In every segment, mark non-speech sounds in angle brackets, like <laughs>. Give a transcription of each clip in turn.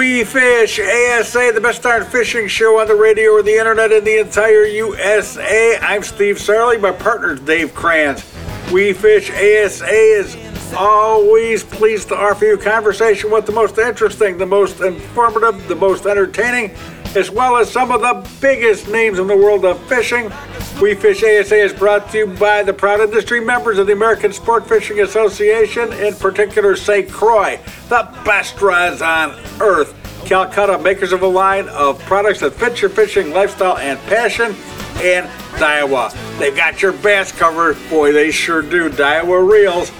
We Fish ASA, the best darn fishing show on the radio or the internet in the entire USA. I'm Steve Sarley. My partner is Dave Kranz. We Fish ASA is always pleased to offer you conversation with the most interesting, the most informative, the most entertaining, as well as some of the biggest names in the world of fishing. We Fish ASA is brought to you by the proud industry members of the American Sport Fishing Association, in particular St. Croix, the best rods on earth. Calcutta, makers of a line of products that fit your fishing lifestyle and passion, and Daiwa. They've got your bass covered. Boy, they sure do. Daiwa Reels.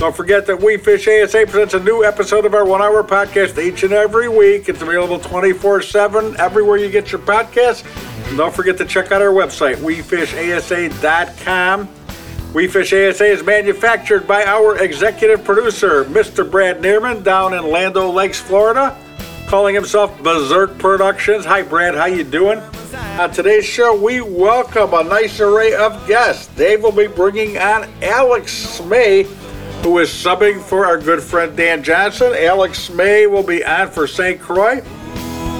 Don't forget that We Fish ASA presents a new episode of our one hour podcast each and every week. It's available 24 7 everywhere you get your podcasts. And don't forget to check out our website, WeFishASA.com. We Fish ASA is manufactured by our executive producer, Mr. Brad Neerman, down in Land O' Lakes, Florida, calling himself Berserk Productions. Hi, Brad. How you doing? On today's show, we welcome a nice array of guests. Dave will be bringing on Alex Smay, who is subbing for our good friend Dan Johnston. Alex Smay will be on for St. Croix.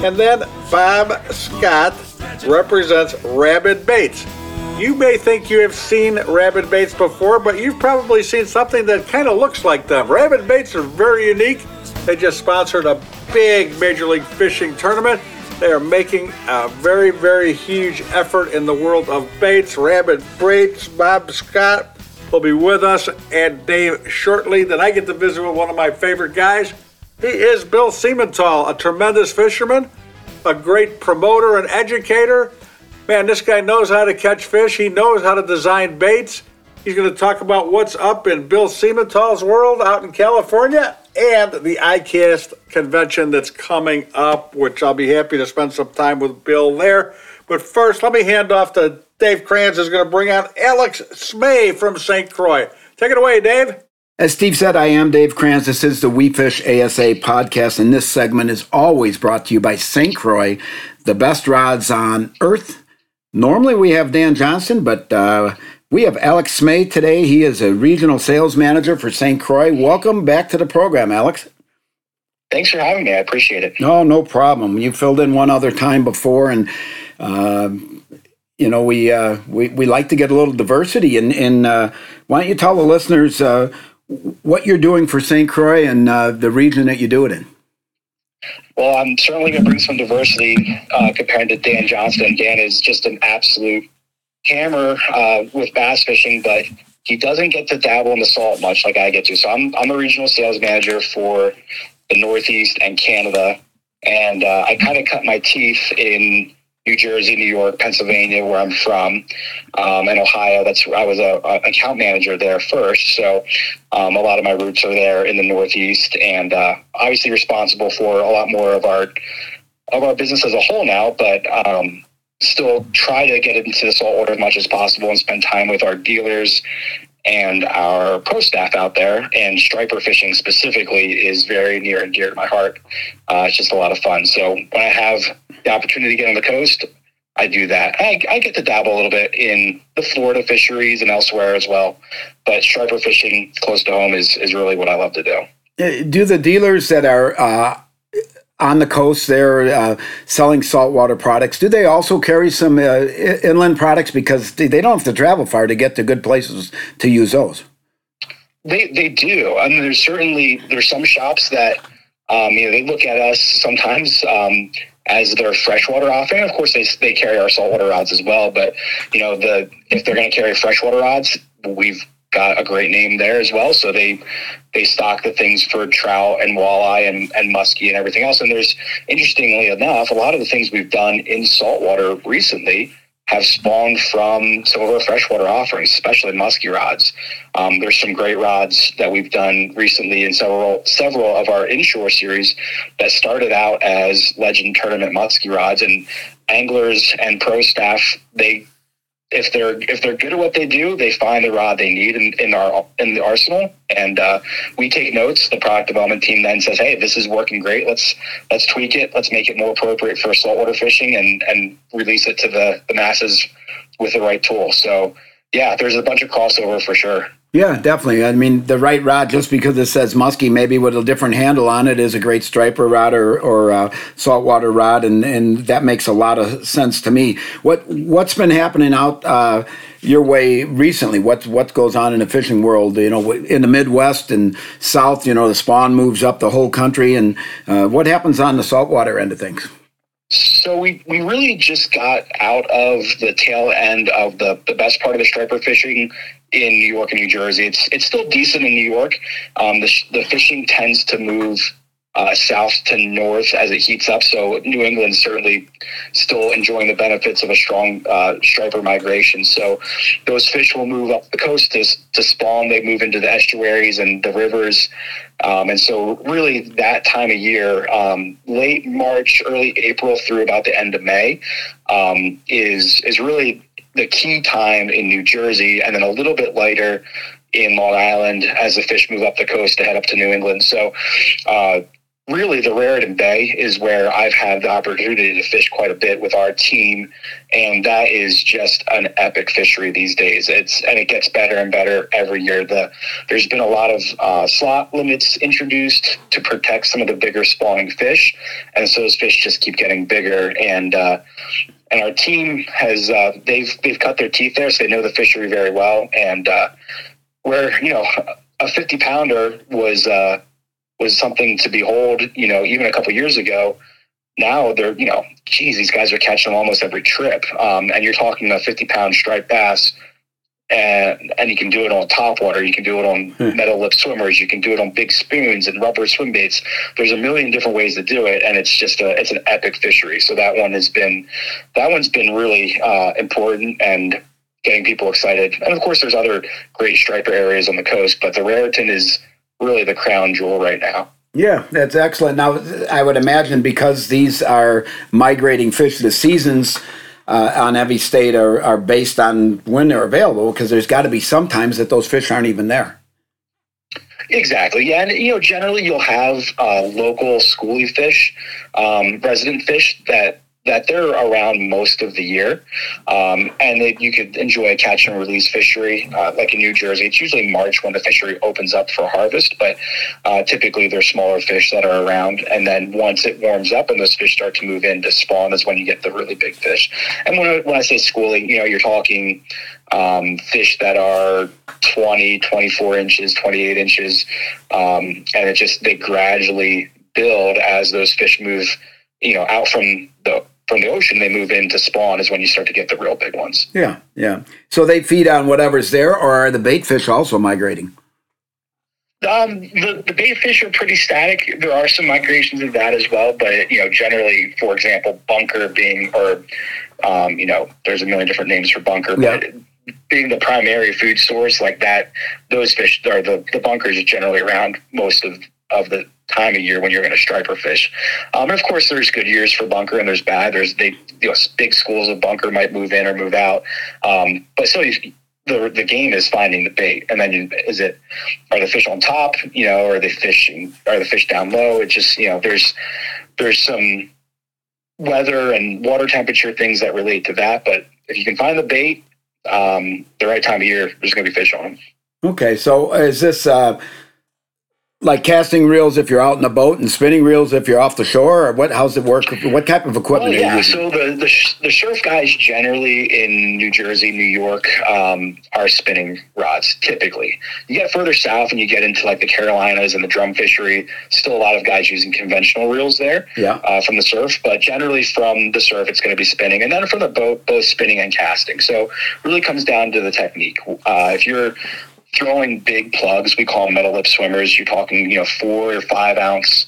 And then Bob Scott represents Rabid Baits. You may think you have seen Rabid Baits before, but you've probably seen something that kind of looks like them. Rabid Baits are very unique. They just sponsored a big Major League Fishing tournament. They are making a very, very huge effort in the world of baits. Rabid Baits, Bob Scott will be with us and Dave shortly. Then I get to visit with one of my favorite guys. He is Bill Siemental, a tremendous fisherman, a great promoter and educator. Man, this guy knows how to catch fish. He knows how to design baits. He's going to talk about what's up in Bill Siemental's world out in California and the ICAST convention that's coming up, which I'll be happy to spend some time with Bill there. But first, let me hand off to Dave Kranz, is going to bring on Alex Smay from St. Croix. Take it away, Dave. As Steve said, I am Dave Kranz. This is the We Fish ASA podcast, and this segment is always brought to you by St. Croix, the best rods on earth. Normally we have Dan Johnston, but uh, we have Alex Smay today. He is a regional sales manager for St. Croix. Welcome back to the program, Alex. Thanks for having me. I appreciate it. No, no problem. You filled in one other time before, and uh, you know we, uh, we we like to get a little diversity. And, and uh, why don't you tell the listeners uh, what you're doing for St. Croix and uh, the region that you do it in. Well, I'm certainly going to bring some diversity uh, compared to Dan Johnston. Dan is just an absolute hammer uh, with bass fishing, but he doesn't get to dabble in the salt much like I get to. So I'm, I'm a regional sales manager for the Northeast and Canada. And I kind of cut my teeth in New Jersey, New York, Pennsylvania, where I'm from, um, and Ohio. That's I was a, a, account manager there first, so um, a lot of my roots are there in the Northeast, and uh, obviously responsible for a lot more of our of our business as a whole now. But um, still try to get into the saltwater as much as possible and spend time with our dealers and our pro staff out there and striper fishing specifically is very near and dear to my heart. Uh, it's just a lot of fun. So when I have the opportunity to get on the coast, I do that. I, I get to dabble a little bit in the Florida fisheries and elsewhere as well, but striper fishing close to home is, is really what I love to do. Uh, do the dealers that are uh, on the coast there uh, selling saltwater products. Do they also carry some uh, inland products because they don't have to travel far to get to good places to use those? They they do. I mean, there's certainly there's some shops that um, you know they look at us sometimes. Um, as their freshwater offering, of course, they, they carry our saltwater rods as well. But you know, the if they're going to carry freshwater rods, we've got a great name there as well. So they they stock the things for trout and walleye and, and muskie and everything else. And there's interestingly enough, a lot of the things we've done in saltwater recently have spawned from some of our freshwater offerings, especially muskie rods. Um, there's some great rods that we've done recently in several several of our inshore series that started out as legend tournament muskie rods and anglers and pro staff they if they're if they're good at what they do, they find the rod they need in, in our in the arsenal, and uh, we take notes. The product development team then says, "Hey, this is working great. Let's let's tweak it. Let's make it more appropriate for saltwater fishing, and and release it to the the masses with the right tool." So, yeah, there's a bunch of crossover for sure. Yeah, definitely. I mean, the right rod, just because it says musky, maybe with a different handle on it, is a great striper rod or, or uh, saltwater rod, and, and that makes a lot of sense to me. What what's been happening out uh, your way recently? What what goes on in the fishing world? You know, in the Midwest and South, you know, the spawn moves up the whole country, and uh, what happens on the saltwater end of things? So we, we really just got out of the tail end of the, the best part of the striper fishing in New York and New Jersey. It's it's still decent in New York. Um, the, the fishing tends to move uh, south to north as it heats up. So New England's certainly still enjoying the benefits of a strong uh, striper migration. So those fish will move up the coast to, to spawn. They move into the estuaries and the rivers. Um, and so really that time of year, um, late March, early April through about the end of May, um, is is really the key time in New Jersey, and then a little bit later in Long Island as the fish move up the coast to head up to New England. So, uh, really, the Raritan Bay is where I've had the opportunity to fish quite a bit with our team, and that is just an epic fishery these days. It's and it gets better and better every year. The there's been a lot of uh, slot limits introduced to protect some of the bigger spawning fish, and so those fish just keep getting bigger and. Uh, and our team has uh, they've they've cut their teeth there, so they know the fishery very well. And uh, where you know a fifty pounder was uh, was something to behold, you know, even a couple years ago. Now they're you know, geez, these guys are catching them almost every trip. Um, and you're talking a fifty pound striped bass and and you can do it on top water. You can do it on hmm. metal lip swimmers. You can do it on big spoons and rubber swim baits. There's a million different ways to do it, and it's just a it's an epic fishery. So that one has been that one's been really uh, important and getting people excited. And of course, there's other great striper areas on the coast, but the Raritan is really the crown jewel right now. Yeah, that's excellent. Now, I would imagine because these are migrating fish, the seasons uh, on every state are, are based on when they're available because there's got to be sometimes that those fish aren't even there. Exactly. Yeah, and you know, generally you'll have uh, local schoolie fish, um, resident fish that that they're around most of the year, um, and that you could enjoy a catch and release fishery uh, like in New Jersey. It's usually March when the fishery opens up for harvest, but uh, typically they're smaller fish that are around. And then once it warms up and those fish start to move in to spawn, is when you get the really big fish. And when I, when I say schooling, you know, you're talking um, fish that are 20, 24 inches, 28 inches, um, and it just they gradually build as those fish move you know, out from the from the ocean, they move in to spawn is when you start to get the real big ones. Yeah, yeah. So they feed on whatever's there, or are the bait fish also migrating? Um, the, the bait fish are pretty static. There are some migrations of that as well, but you know, generally, for example, bunker being, or um, you know, there's a million different names for bunker, yeah. but being the primary food source like that, those fish are the the bunkers are generally around most of of the time of year when you're going to striper fish. Um, and of course, there's good years for bunker and there's bad. There's they you know big schools of bunker might move in or move out, um, but still. You, the, the game is finding the bait, and then you, is it are the fish on top, you know, are they fishing are the fish down low? It just you know there's there's some weather and water temperature things that relate to that, but if you can find the bait, um, the right time of year, there's going to be fish on. Okay, so is this uh, like casting reels if you're out in a boat and spinning reels if you're off the shore or what how's it work? What type of equipment well, yeah so the, the the surf guys generally in new jersey new york um, are spinning rods typically. You get further south and you get into like the carolinas and the drum fishery still a lot of guys using conventional reels there yeah. uh, from the surf but generally from the surf it's going to be spinning and then from the boat both spinning and casting. So really comes down to the technique. Uh, if you're throwing big plugs. We call them metal lip swimmers. You're talking, you know, four or five ounce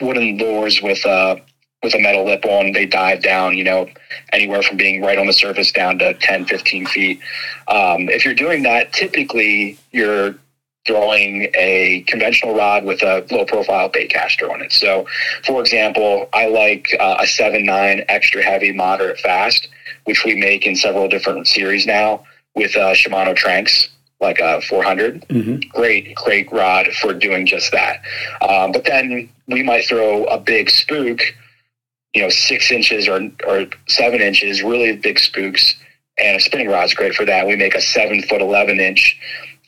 wooden lures with a with a metal lip on. They dive down, you know, anywhere from being right on the surface down to 10, 15 feet. Um, if you're doing that, typically you're throwing a conventional rod with a low profile bait caster on it. So, for example, I like uh, a 7 9 extra heavy, moderate fast, which we make in several different series now with uh, Shimano Tranx like a 400. Mm-hmm. Great, great rod for doing just that. Um, but then we might throw a big spook, you know, six inches or, or seven inches, really big spooks. And a spinning rod's great for that. We make a seven foot, 11 inch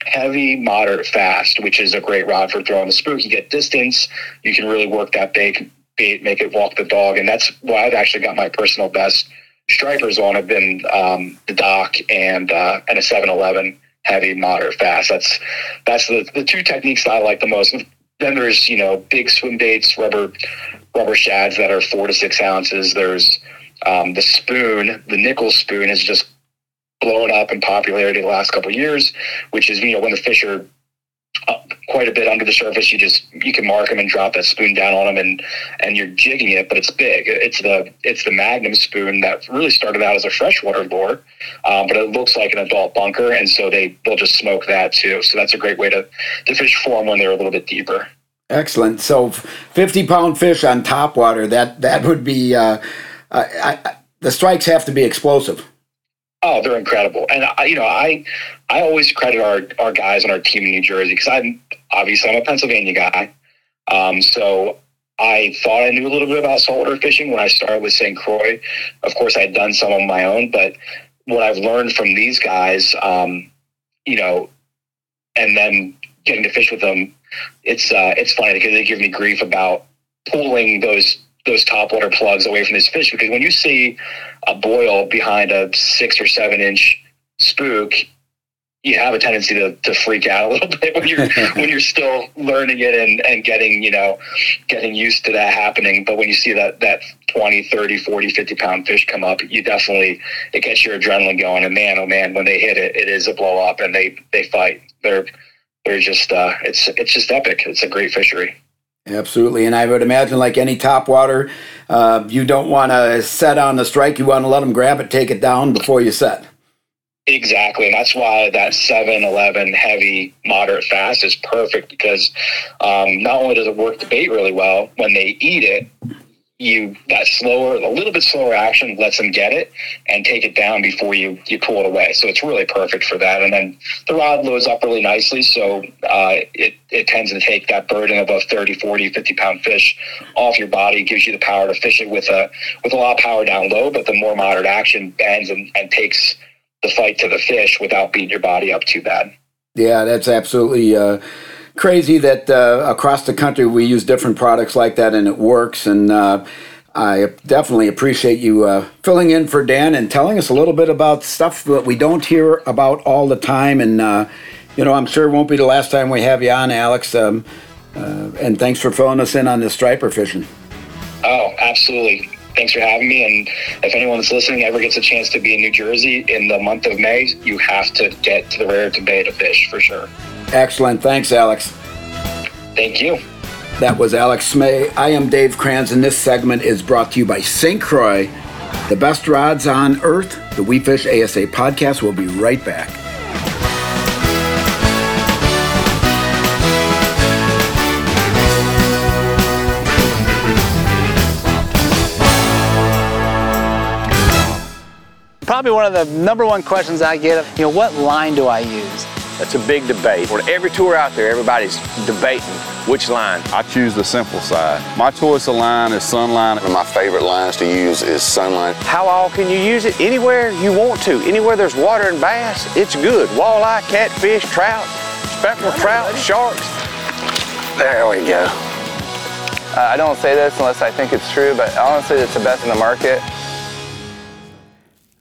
heavy, moderate, fast, which is a great rod for throwing the spook. You get distance, you can really work that bait, bait make it walk the dog, and that's why I've actually got my personal best stripers on. Have been um, the Dock and uh, and a 711 heavy, moderate, fast. That's that's the, the two techniques that I like the most. Then there's you know big swim baits, rubber rubber shads that are four to six ounces. There's um, the spoon, the nickel spoon, has just blown up in popularity the last couple years, which is you know when the fish are quite a bit under the surface. You just you can mark them and drop that spoon down on them, and and you're jigging it, but it's big. It's the it's the Magnum spoon that really started out as a freshwater lure, um, but it looks like an adult bunker, and so they they'll just smoke that too. So that's a great way to to fish for them when they're a little bit deeper. Excellent. So, fifty pound fish on top water. That that would be. Uh, I, I, the strikes have to be explosive. Oh, they're incredible, and I, you know, I I always credit our our guys on our team in New Jersey because I'm obviously I'm a Pennsylvania guy, um, so I thought I knew a little bit about saltwater fishing when I started with St. Croix. Of course, I had done some on my own, but what I've learned from these guys, um, you know, and then getting to fish with them, it's uh, it's funny because they give me grief about pulling those those top water plugs away from this fish because when you see a boil behind a six or seven inch spook, you have a tendency to, to freak out a little <laughs> bit when you're when you're still learning it and, and getting you know getting used to that happening. But when you see that that 20 30 40 50 pound fish come up you definitely it gets your adrenaline going. And man oh man when they hit it it is a blow up and they they fight. They're they're just uh it's it's just epic. It's a great fishery. Absolutely, and I would imagine, like any top water, uh, you don't want to set on the strike. You want to let them grab it, take it down before you set. Exactly, and that's why that 7-Eleven heavy, moderate, fast is perfect because um, not only does it work the bait really well when they eat it, you that slower, a little bit slower action lets them get it and take it down before you you pull it away. So it's really perfect for that. And then the rod loads up really nicely, so uh, it it tends to take that burden of a 30, 40, 50 pound fish off your body. gives you the power to fish it with a with a lot of power down low, but the more moderate action bends and, and takes the fight to the fish without beating your body up too bad. Yeah, that's absolutely. Uh crazy that uh, across the country we use different products like that and it works. And uh, I definitely appreciate you uh, filling in for Dan and telling us a little bit about stuff that we don't hear about all the time. And, uh, you know, I'm sure it won't be the last time we have you on, Alex. Um, uh, and thanks for filling us in on this striper fishing. Oh, absolutely. Thanks for having me. And if anyone that's listening ever gets a chance to be in New Jersey in the month of May, you have to get to the Raritan Bay to fish for sure. Excellent. Thanks, Alex. Thank you. That was Alex Smay. I am Dave Kranz, and this segment is brought to you by St. Croix, the best rods on earth. The We Fish ASA podcast will be right back. Probably one of the number one questions I get, you know, what line do I use? That's a big debate. On every tour out there, everybody's debating which line. I choose the simple side. My choice of line is Sunline. One of my favorite lines to use is Sunline. How all can you use it? Anywhere you want to. Anywhere there's water and bass, it's good. Walleye, catfish, trout, speckled trout, sharks. There we go. Uh, I don't say this unless I think it's true, but honestly, it's the best in the market.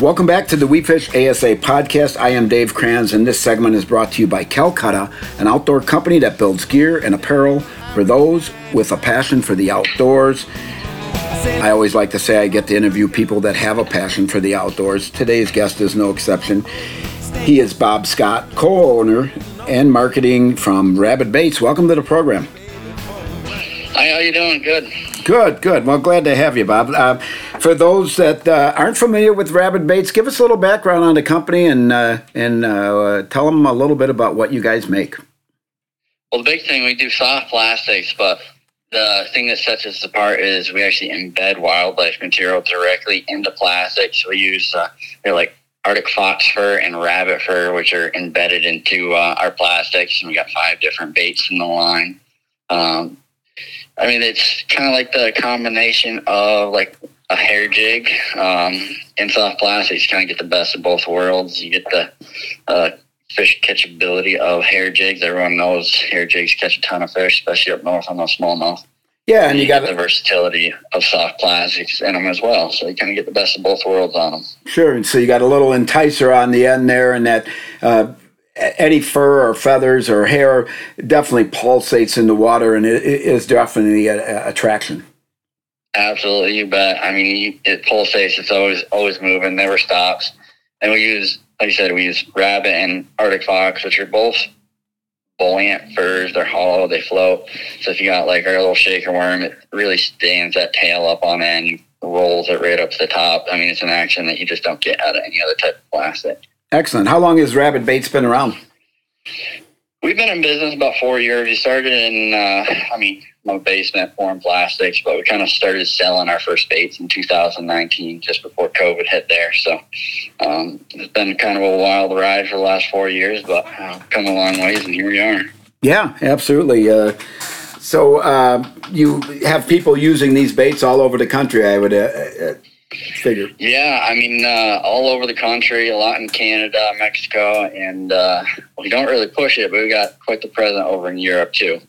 Welcome back to the We Fish ASA podcast. I am Dave Kranz, and this segment is brought to you by Calcutta, an outdoor company that builds gear and apparel for those with a passion for the outdoors. I always like to say I get to interview people that have a passion for the outdoors. Today's guest is no exception. He is Bob Scott, co owner and marketing from Rabid Baits. Welcome to the program. Hi, how you doing? Good. Good, good. Well, glad to have you, Bob. Uh, for those that uh, aren't familiar with Rabid Baits, give us a little background on the company and uh, and uh, tell them a little bit about what you guys make. Well, the big thing we do soft plastics, but the thing that sets us apart is we actually embed wildlife material directly into plastics. We use uh, they're like Arctic fox fur and rabbit fur, which are embedded into uh, our plastics, and we got five different baits in the line. Um, I mean, it's kind of like the combination of like a hair jig um, and soft plastics. You kind of get the best of both worlds. You get the uh, fish catchability of hair jigs. Everyone knows hair jigs catch a ton of fish, especially up north on the smallmouth. Yeah, and you got the versatility of soft plastics in them as well. So you kind of get the best of both worlds on them. Sure. And so you got a little enticer on the end there, and that uh, any fur or feathers or hair definitely pulsates in the water, and it, is definitely an attraction. Absolutely, you bet. I mean, it pulsates. It's always always moving, never stops. And we use, like you said, we use rabbit and Arctic fox, which are both buoyant furs. They're hollow, they float. So if you got like our little shaker worm, it really stands that tail up on end, rolls it right up to the top. I mean, it's an action that you just don't get out of any other type of plastic. Excellent. How long has Rabid Baits been around? We've been in business about four years. We started in, uh, I mean, my basement pouring plastics, but we kind of started selling our first baits in 2019, just before COVID hit there. So um, it's been kind of a wild ride for the last four years, but uh, come a long ways, and here we are. Yeah, absolutely. Uh, so uh, you have people using these baits all over the country, I would uh, uh, figure. Yeah, I mean, uh, all over the country, a lot in Canada, Mexico, and we don't really push it, but we got quite the present over in Europe too.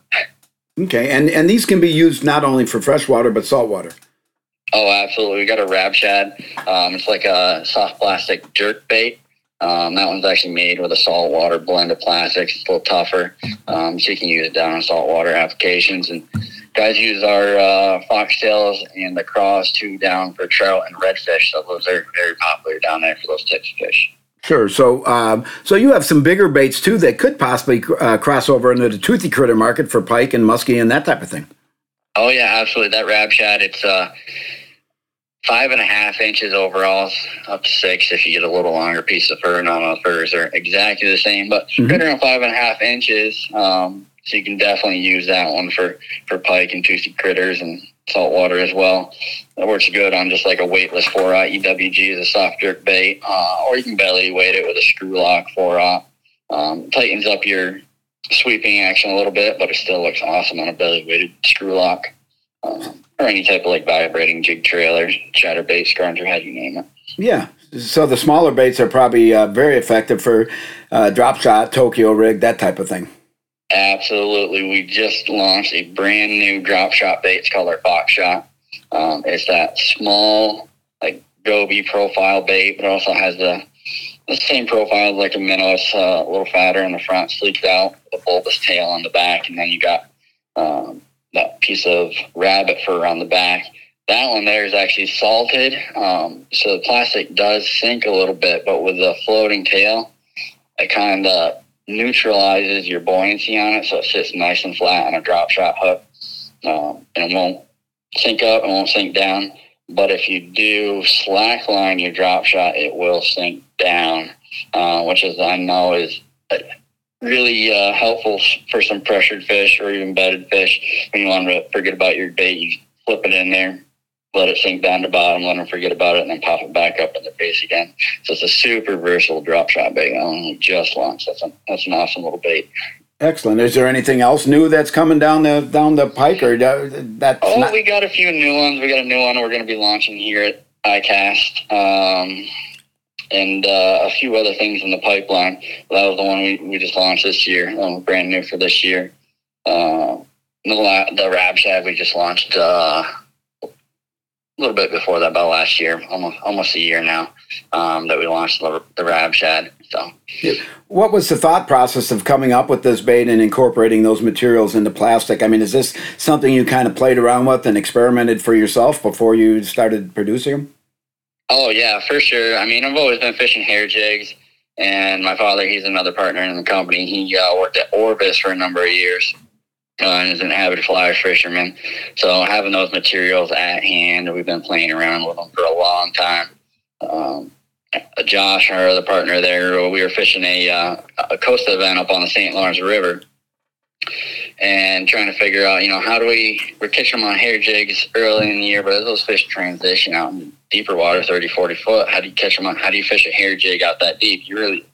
Okay, and and these can be used not only for freshwater but saltwater. Oh, absolutely. We got a rab shad. Um, it's like a soft plastic jerk bait. Um, that one's actually made with a saltwater blend of plastics. It's a little tougher, um, so you can use it down on saltwater applications. And guys use our uh, foxtails and the cross too down for trout and redfish. So those are very popular down there for those types of fish. Sure. So, um, so you have some bigger baits too that could possibly uh, cross over into the toothy critter market for pike and muskie and that type of thing. Oh yeah, absolutely. That rab shad, it's uh, five and a half inches overall, up to six if you get a little longer piece of fur. Not all furs are exactly the same, but mm-hmm. right around five and a half inches. Um, so you can definitely use that one for for pike and toothy critters and saltwater as well. That works good on just like a weightless 4-aught EWG as a soft jerk bait, uh, or you can belly weight it with a screw lock 4-aught. Um, tightens up your sweeping action a little bit, but it still looks awesome on a belly weighted screw lock. Um, or any type of like vibrating jig trailer, chatter bait, scrounger, how you name it. Yeah. So the smaller baits are probably uh, very effective for uh, drop shot, Tokyo rig, that type of thing. Absolutely. We just launched a brand new drop shot bait. It's called our Fox Shot. Um, it's that small, like goby profile bait, but also has the the same profile like a minnow. It's uh, a little fatter in the front, sleeked out, with a bulbous tail on the back, and then you got um, that piece of rabbit fur on the back. That one there is actually salted, um, so the plastic does sink a little bit, but with the floating tail, it kind of neutralizes your buoyancy on it, so it sits nice and flat on a drop shot hook, um, and it won't sink up and won't sink down. But if you do slackline your drop shot, it will sink down, uh, which is I know is really uh, helpful for some pressured fish or even bedded fish. When you want to forget about your bait, you flip it in there, let it sink down to bottom, let them forget about it, and then pop it back up in the face again. So it's a super versatile drop shot bait. I only just launched. That's a, that's an awesome little bait. Excellent. Is there anything else new that's coming down the down the pike, or that? Oh, not- we got a few new ones. We got a new one we're going to be launching here at ICAST, um, and uh, a few other things in the pipeline. That was the one we, we just launched this year, um, brand new for this year. Uh, the the Rab Shad we just launched uh, a little bit before that, about last year, almost almost a year now, um, that we launched the, the Rab Shad. So, What was the thought process of coming up with this bait and incorporating those materials into plastic? I mean, is this something you kind of played around with and experimented for yourself before you started producing them? Oh yeah, for sure. I mean, I've always been fishing hair jigs, and my father, he's another partner in the company. He uh, worked at Orvis for a number of years. Uh, and is an avid fly fisherman. So having those materials at hand, we've been playing around with them for a long time. Um, Josh, our other partner there, we were fishing a, uh, a coastal event up on the St. Lawrence River and trying to figure out, you know, how do we, we're catching them on hair jigs early in the year, but as those fish transition out in deeper water, 30, 40 foot, how do you catch them on, how do you fish a hair jig out that deep? You really,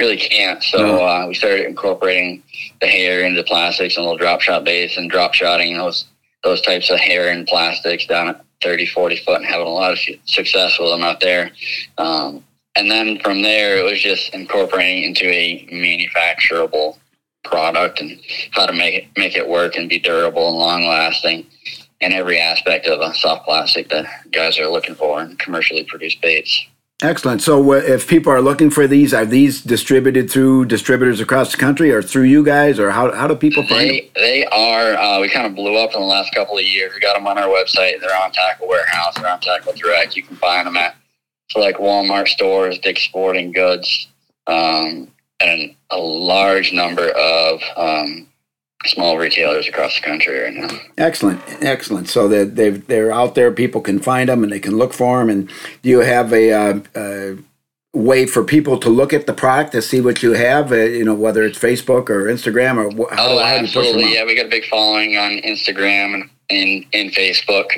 really can't. So uh, we started incorporating the hair into plastics and little drop shot baits and drop shotting those, those types of hair and plastics down at 30, 40 foot and having a lot of success with them out there. Um, and then from there, it was just incorporating into a manufacturable product and how to make it make it work and be durable and long lasting in every aspect of a soft plastic that guys are looking for in commercially produced baits. Excellent. So, uh, if people are looking for these, are these distributed through distributors across the country, or through you guys, or how, how do people find They them? they are. Uh, we kind of blew up in the last couple of years. We got them on our website. They're on Tackle Warehouse. They're on Tackle Direct. You can find them at select Walmart stores, Dick's Sporting Goods, um, and a large number of um, small retailers across the country right now. Excellent, excellent. So that they they're out there, people can find them and they can look for them. And do you have a, uh, uh way for people to look at the product to see what you have? Uh, you know, whether it's Facebook or Instagram or wh- how, oh, do, how do you push them absolutely. Yeah, we got a big following on Instagram and in in Facebook,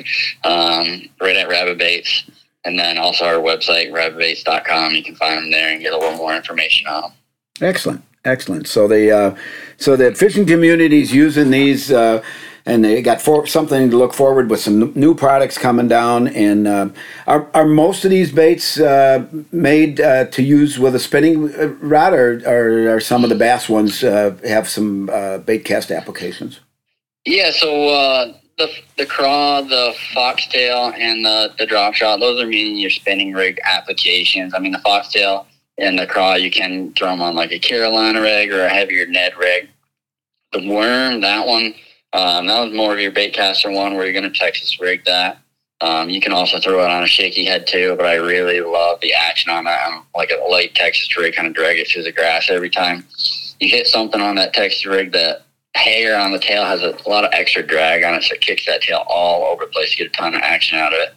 um, right at Rabid Baits, and then also our website rabidbaits.com. You can find them there and get a little more information on them. Excellent, excellent. So they, uh, so the fishing community's using these, uh, and they got for, something to look forward with some new products coming down. And uh, are are most of these baits uh, made uh, to use with a spinning uh, rod, or, or are some of the bass ones have some bait cast applications? Yeah, so the the craw, the foxtail, and the the drop shot. Those are mainly your spinning rig applications. I mean, the foxtail and the craw you can throw them on like a Carolina rig or a heavier Ned rig. The worm, that one, um, that was more of your bait caster one where you're going to Texas rig that. Um, you can also throw it on a shaky head too, but I really love the action on that. I'm like a light Texas rig, kind of drag it through the grass every time. You hit something on that Texas rig that hair on the tail has a lot of extra drag on it, so it kicks that tail all over the place. You get a ton of action out of it.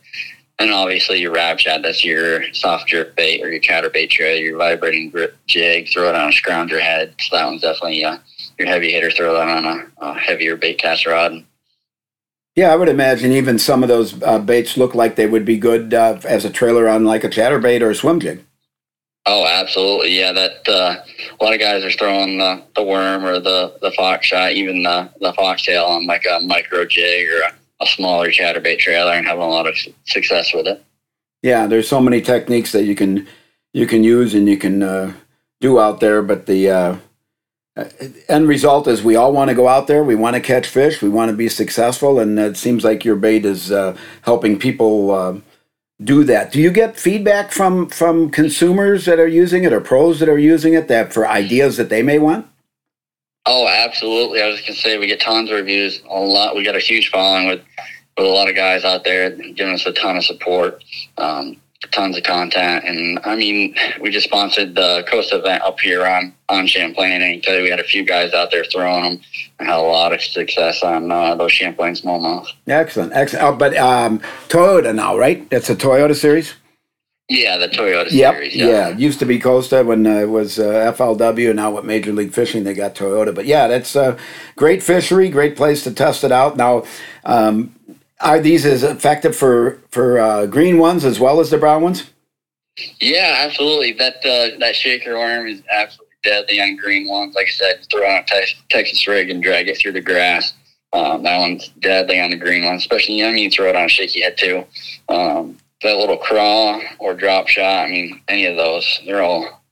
And obviously your rab shad, that's your soft jerk bait or your chatterbait trail, your vibrating grip jig, throw it on a scrounger head. So that one's definitely uh, your heavy hitter, throw that on a, a heavier bait cast rod. Yeah, I would imagine even some of those uh, baits look like they would be good uh, as a trailer on like a chatter bait or a swim jig. Oh, absolutely. Yeah, that uh, a lot of guys are throwing the, the worm or the, the fox shot, even the, the foxtail on like a micro jig or a, a smaller chatterbait trailer and having a lot of success with it. Yeah, there's so many techniques that you can you can use and you can uh, do out there, but the uh, uh, end result is we all want to go out there. We want to catch fish. We want to be successful, and it seems like your bait is uh, helping people uh, do that. Do you get feedback from from consumers that are using it or pros that are using it that for ideas that they may want? Oh, absolutely. I was just gonna say we get tons of reviews. A lot. We got a huge following with with a lot of guys out there giving us a ton of support, um, tons of content, and I mean, we just sponsored the Costa event up here on on Champlain, and tell you we had a few guys out there throwing them. and had a lot of success on uh, those Champlain smallmouth. Excellent, excellent. Oh, but um, Toyota now, right? That's a Toyota series. Yeah, the Toyota Yep. series. Yeah. Used to be Costa when uh, it was uh, FLW. Now with Major League Fishing, they got Toyota. But yeah, that's a great fishery, great place to test it out. Now, um, are these as effective for for uh, green ones as well as the brown ones? Yeah, absolutely. That uh, that shaker worm is absolutely deadly on green ones. Like I said, throw on a tex- Texas rig and drag it through the grass. Um, that one's deadly on the green one, especially young. You throw it on a shaky head too. Um, that little craw or drop shot. I mean, any of those, they're all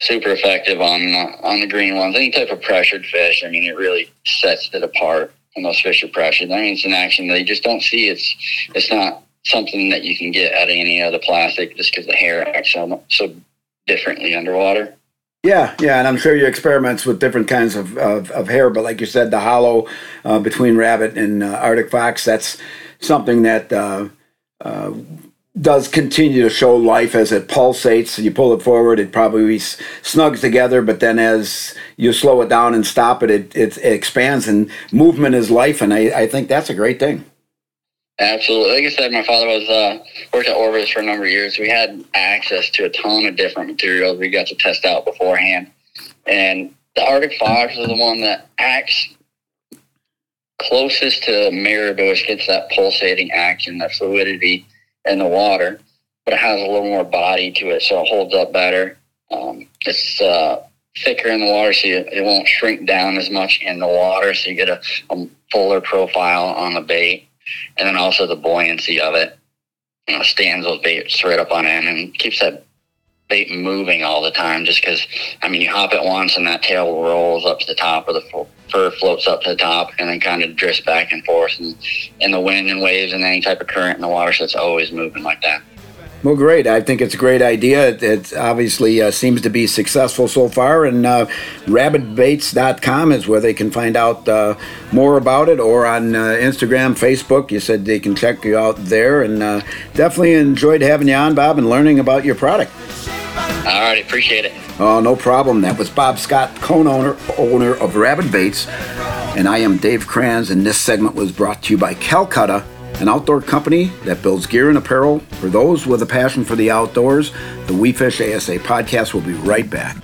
super effective on uh, on the green ones. Any type of pressured fish. I mean, it really sets it apart when those fish are pressured. I mean, it's an action they just don't see. It's it's not something that you can get out of any other plastic just because the hair acts so, so differently underwater. Yeah, yeah, and I'm sure you experiments with different kinds of, of, of hair, but like you said, the hollow uh, between rabbit and uh, Arctic fox, that's something that uh, does continue to show life as it pulsates. You pull it forward, it probably snugs together, but then as you slow it down and stop it, it, it, it expands, and movement is life, and I, I think that's a great thing. Absolutely. Like I said, my father was uh, worked at Orvis for a number of years. We had access to a ton of different materials we got to test out beforehand. And the Arctic Fox is the one that acts closest to marabou, which gets that pulsating action, that fluidity in the water, but it has a little more body to it, so it holds up better. Um, it's uh, thicker in the water, so you, it won't shrink down as much in the water, so you get a, a fuller profile on the bait and then also the buoyancy of it you know, stands those baits right up on end and keeps that moving all the time. Just because, I mean, you hop it once and that tail rolls up to the top, or the fur floats up to the top, and then kind of drifts back and forth, and in the wind and waves and any type of current in the water, so it's always moving like that. Well, great. I think it's a great idea. It, it obviously uh, seems to be successful so far. And uh, rabidbaits.com is where they can find out uh, more about it, or on uh, Instagram, Facebook. You said they can check you out there. And uh, definitely enjoyed having you on, Bob, and learning about your product. All right, appreciate it. Oh, no problem. That was Bob Scott, co-owner owner of Rabid Baits. And I am Dave Kranz, and this segment was brought to you by Calcutta an outdoor company that builds gear and apparel for those with a passion for the outdoors. The We Fish ASA podcast will be right back.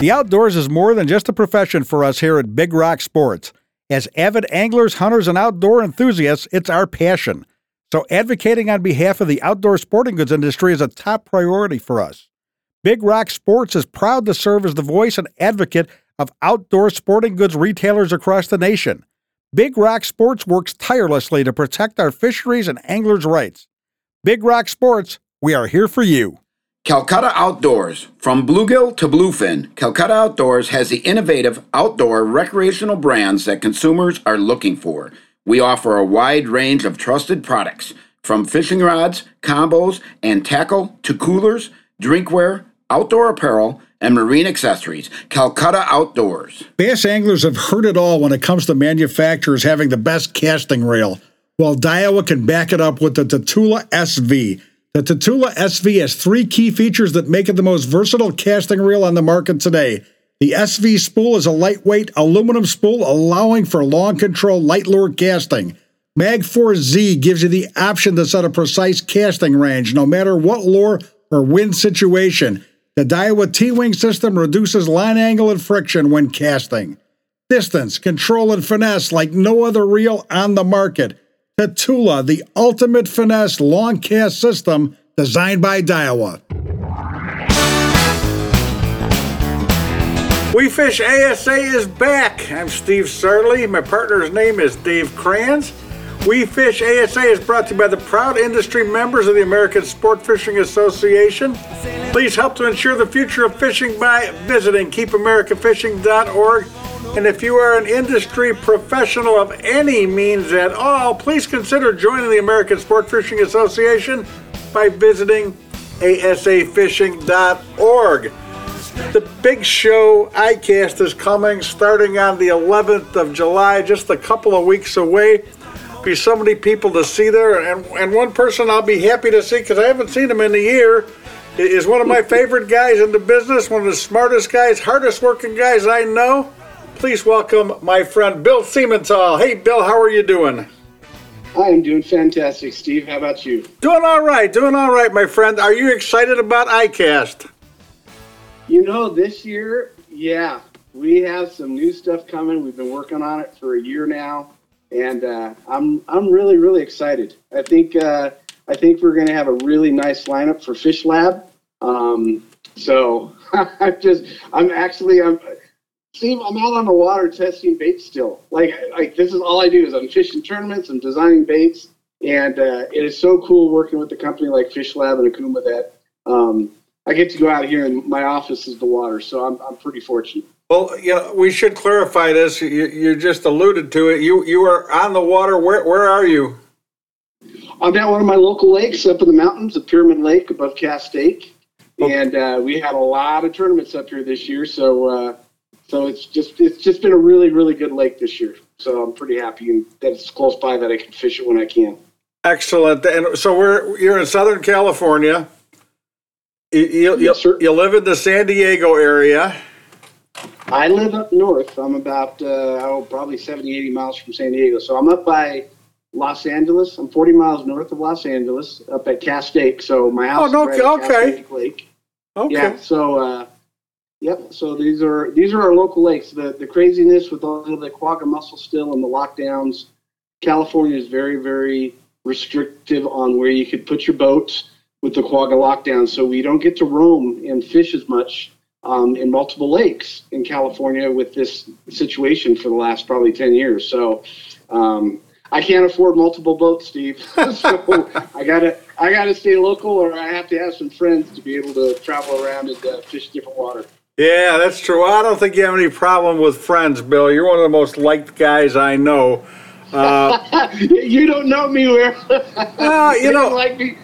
The outdoors is more than just a profession for us here at Big Rock Sports. As avid anglers, hunters, and outdoor enthusiasts, it's our passion. So, advocating on behalf of the outdoor sporting goods industry is a top priority for us. Big Rock Sports is proud to serve as the voice and advocate of outdoor sporting goods retailers across the nation. Big Rock Sports works tirelessly to protect our fisheries and anglers' rights. Big Rock Sports, we are here for you. Calcutta Outdoors. From bluegill to bluefin, Calcutta Outdoors has the innovative outdoor recreational brands that consumers are looking for. We offer a wide range of trusted products, from fishing rods, combos, and tackle to coolers, drinkware, outdoor apparel, and marine accessories. Calcutta Outdoors. Bass anglers have heard it all when it comes to manufacturers having the best casting reel. Well, Daiwa can back it up with the Tatula SV. The Tatula SV has three key features that make it the most versatile casting reel on the market today. The SV spool is a lightweight aluminum spool allowing for long control light lure casting. Magforce Z gives you the option to set a precise casting range no matter what lure or wind situation. The Daiwa T-Wing system reduces line angle and friction when casting. Distance, control, and finesse like no other reel on the market. Tatula, the ultimate finesse long cast system designed by Daiwa. We Fish ASA is back. I'm Steve Sarley. My partner's name is Dave Kranz. We Fish ASA is brought to you by the proud industry members of the American Sport Fishing Association. Please help to ensure the future of fishing by visiting keepamericafishing.org. And if you are an industry professional of any means at all, please consider joining the American Sport Fishing Association by visiting asafishing.org. The big show ICAST is coming starting on the 11th of July, just a couple of weeks away be so many people to see there, and and one person I'll be happy to see because I haven't seen him in a year. Is one of my favorite guys in the business, one of the smartest guys, hardest working guys I know. Please welcome my friend Bill Siemental. Hey, Bill, how are you doing? I am doing fantastic, Steve. How about you? Doing all right, doing all right, my friend. Are you excited about ICAST? You know, this year, yeah, we have some new stuff coming. We've been working on it for a year now and uh, I'm I'm really really excited. I think uh, I think we're going to have a really nice lineup for Fish Lab. Um, so <laughs> I'm just I'm actually I'm Steve. I'm out on the water testing baits still. Like like this is all I do is I'm fishing tournaments. I'm designing baits, and uh, it is so cool working with a company like Fish Lab and Okuma that um, I get to go out here and my office is the water. So I'm I'm pretty fortunate. Well, you know, we should clarify this. You, you just alluded to it. You you are on the water. Where where are you? I'm at one of my local lakes up in the mountains, the Pyramid Lake above Castaic, and uh, we had a lot of tournaments up here this year. So, uh, so it's just it's just been a really really good lake this year. So I'm pretty happy that it's close by that I can fish it when I can. Excellent. And so we're you're in Southern California. You you, Yes, sir. you live in the San Diego area. I live up north. I'm about uh, oh, probably 70, 80 miles from San Diego. So I'm up by Los Angeles. I'm 40 miles north of Los Angeles, up at Castaic. So my house Oh, no, is right at okay. Castaic Lake. Okay. Yeah. So, uh, yep. So these are these are our local lakes. The the craziness with all the quagga mussel still and the lockdowns. California is very very restrictive on where you could put your boats with the quagga lockdown. So we don't get to roam and fish as much um, in multiple lakes in California with this situation for the last probably ten years. So. Um, I can't afford multiple boats, Steve. <laughs> so I gotta, I gotta stay local, or I have to have some friends to be able to travel around and uh, fish different water. Yeah, that's true. I don't think you have any problem with friends, Bill. You're one of the most liked guys I know. Uh, <laughs> you don't know me where? Well, <laughs> you know- like me.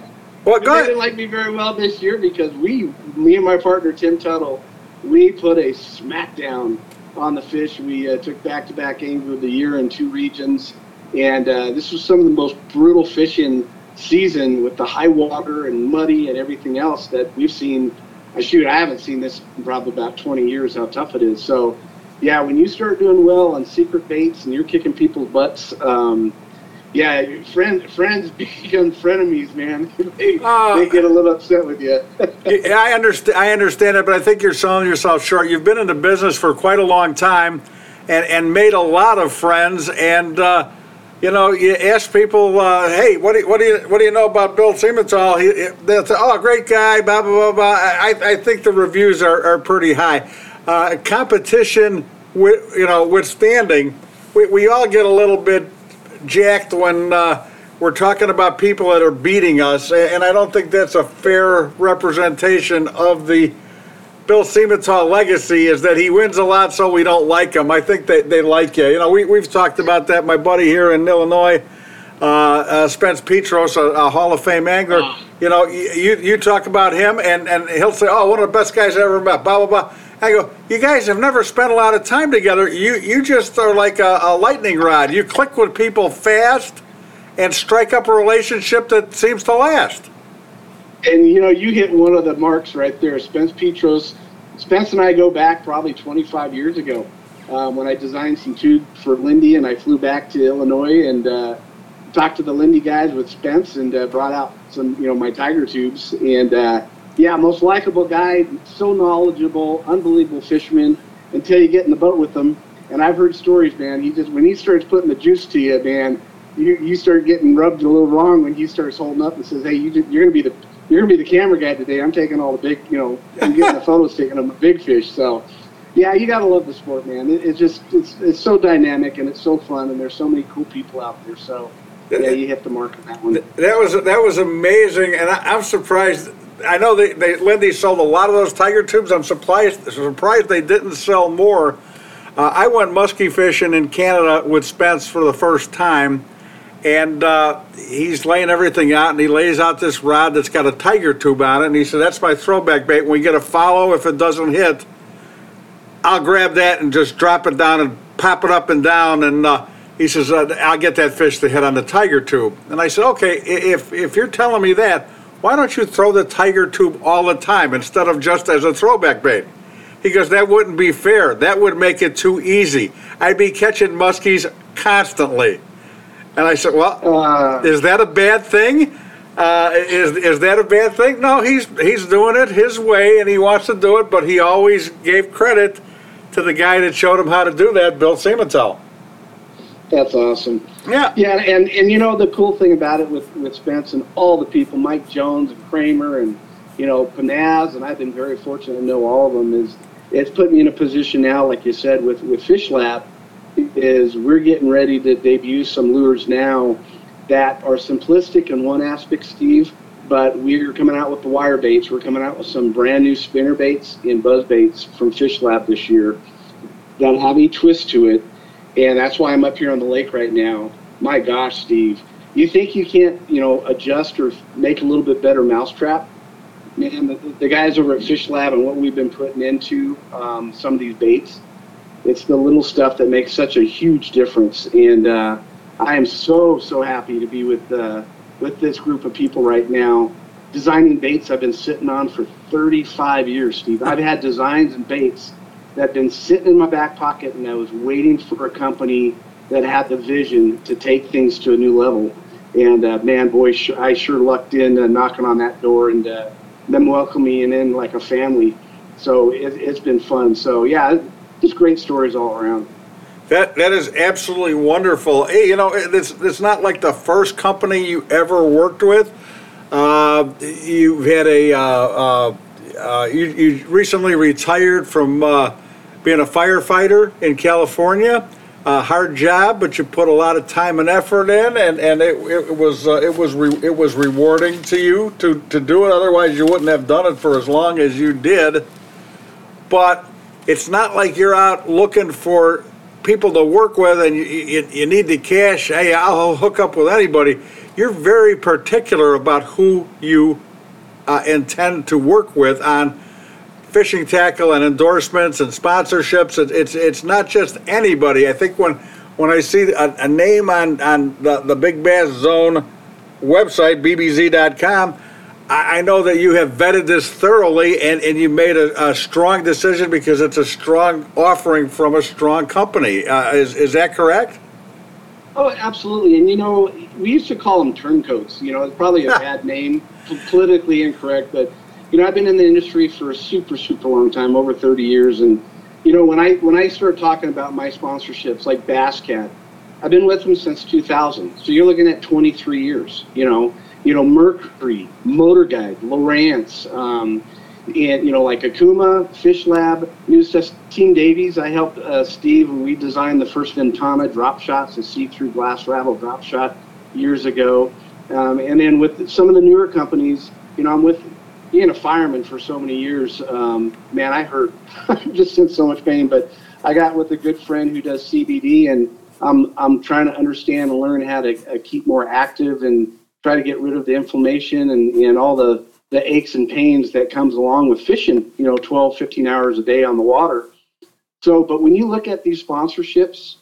well, go didn't like me very well this year because we, me and my partner Tim Tuttle, we put a smackdown on the fish. We uh, took back-to-back angler of the year in two regions, and uh, this was some of the most brutal fishing season with the high water and muddy and everything else that we've seen. I shoot, I haven't seen this in probably about 20 years. How tough it is. So, yeah, when you start doing well on secret baits and you're kicking people's butts. Um, yeah, friend, friends <laughs> become frenemies, man. <laughs> they, Uh, they get a little upset with you. <laughs> I understand. I understand it, but I think you're selling yourself short. You've been in the business for quite a long time, and and made a lot of friends. And uh, you know, you ask people, uh, "Hey, what do you, what do you what do you know about Bill Siemental?" He, he- they'll say, "Oh, great guy." Blah blah blah blah. I I think the reviews are, are pretty high. Uh, competition, wi- you know, withstanding, we we all get a little bit jacked when uh, we're talking about people that are beating us, and I don't think that's a fair representation of the Bill Siemental legacy. Is that he wins a lot, so we don't like him. I think they, they like you. You know, we we've talked about that. My buddy here in Illinois, uh, uh, Spence Petros, a, a Hall of Fame angler. You know, you you talk about him, and and he'll say, "Oh, one of the best guys I ever met." Blah blah blah. I go, you guys have never spent a lot of time together. You you just are like a, a lightning rod. You click with people fast and strike up a relationship that seems to last. And you know, you hit one of the marks right there. Spence Petros, Spence and I go back probably 25 years ago um, when I designed some tube for Lindy, and I flew back to Illinois and uh, talked to the Lindy guys with Spence and uh, brought out some, you know, my Tiger tubes. And uh, yeah, most likable guy, so knowledgeable, unbelievable fisherman until you get in the boat with him. And I've heard stories, man. He just when he starts putting the juice to you, man, you you start getting rubbed a little wrong when he starts holding up and says, "Hey, you, you're gonna be the you're gonna be the camera guy today. I'm taking all the big, you know, I'm getting the photos taking of the big fish." So, yeah, you gotta love the sport, man. It, it's just it's it's so dynamic and it's so fun, and there's so many cool people out there. So, yeah, you hit the mark on that one. That was that was amazing, and I, I'm surprised. I know they, they Lindy sold a lot of those tiger tubes. I'm surprised surprised they didn't sell more. Uh, I went muskie fishing in Canada with Spence for the first time, and uh, he's laying everything out, and he lays out this rod that's got a tiger tube on it, and he said, "That's my throwback bait. When we get a follow, if it doesn't hit, I'll grab that and just drop it down and pop it up and down." And uh, he says, uh, "I'll get that fish to hit on the tiger tube." And I said, "Okay, if if you're telling me that, why don't you throw the tiger tube all the time instead of just as a throwback bait?" He goes, "That wouldn't be fair. That would make it too easy. I'd be catching muskies constantly." And I said, "Well, Uh, is that a bad thing? Uh, is is that a bad thing? No, he's he's doing it his way, and he wants to do it. But he always gave credit to the guy that showed him how to do that, Bill Siemental. that's awesome. Yeah, Yeah, and, and you know the cool thing about it with, with Spence and all the people, Mike Jones and Kramer and you know Panaz, and I've been very fortunate to know all of them. Is it's put me in a position now, like you said, with with Fish Lab, is we're getting ready to debut some lures now that are simplistic in one aspect, Steve. But we're coming out with the wire baits. We're coming out with some brand new spinner baits and buzz baits from Fish Lab this year that have a twist to it, and that's why I'm up here on the lake right now. My gosh, Steve, you think you can't, you know, adjust or make a little bit better mousetrap? Man, the, the guys over at Fish Lab and what we've been putting into um, some of these baits, it's the little stuff that makes such a huge difference. And uh, I am so so happy to be with uh, with this group of people right now, designing baits I've been sitting on for 35 years, Steve. I've had designs and baits that have been sitting in my back pocket, and I was waiting for a company that had the vision to take things to a new level. And uh, man, boy, sh- I sure lucked in uh, knocking on that door and uh, them welcoming me in like a family. So it, it's been fun. So yeah, just great stories all around. That that is absolutely wonderful. Hey, you know, it's it's not like the first company you ever worked with. Uh, you've had a uh, uh, uh, you, you recently retired from uh, being a firefighter in California. A hard job, but you put a lot of time and effort in, and, and it, it was uh, it was re- it was rewarding to you to, to do it. Otherwise, you wouldn't have done it for as long as you did. But it's not like you're out looking for people to work with and you, you, you need the cash. Hey, I'll hook up with anybody. You're very particular about who you uh, intend to work with on fishing tackle and endorsements and sponsorships. It, it's it's not just anybody. I think when when I see a, a name on on the, the Big Bass Zone website, bbz.com, I, I know that you have vetted this thoroughly and, and you made a, a strong decision because it's a strong offering from a strong company. Uh, is is that correct? Oh, absolutely. And you know, we used to call them turncoats. You know, it's probably a <laughs> bad name, politically incorrect, but you know, I've been in the industry for a super, super long time, over 30 years. And, you know, when I, when I start talking about my sponsorships like Basscat, I've been with them since 2000. So you're looking at 23 years, you know, you know, Mercury, Motor Guide, Lowrance, um, and, you know, like Okuma, Fish Lab, New Team Davies. I helped uh, Steve we designed the first Ventana drop shots, a see-through glass rattle drop shot years ago. Um, and then with some of the newer companies, you know, I'm with being a fireman for so many years, um, man, I hurt. <laughs> Just in so much pain. But I got with a good friend who does CBD, and I'm I'm trying to understand and learn how to uh, keep more active and try to get rid of the inflammation and, and all the the aches and pains that comes along with fishing. You know, 12, 15 hours a day on the water. So, but when you look at these sponsorships,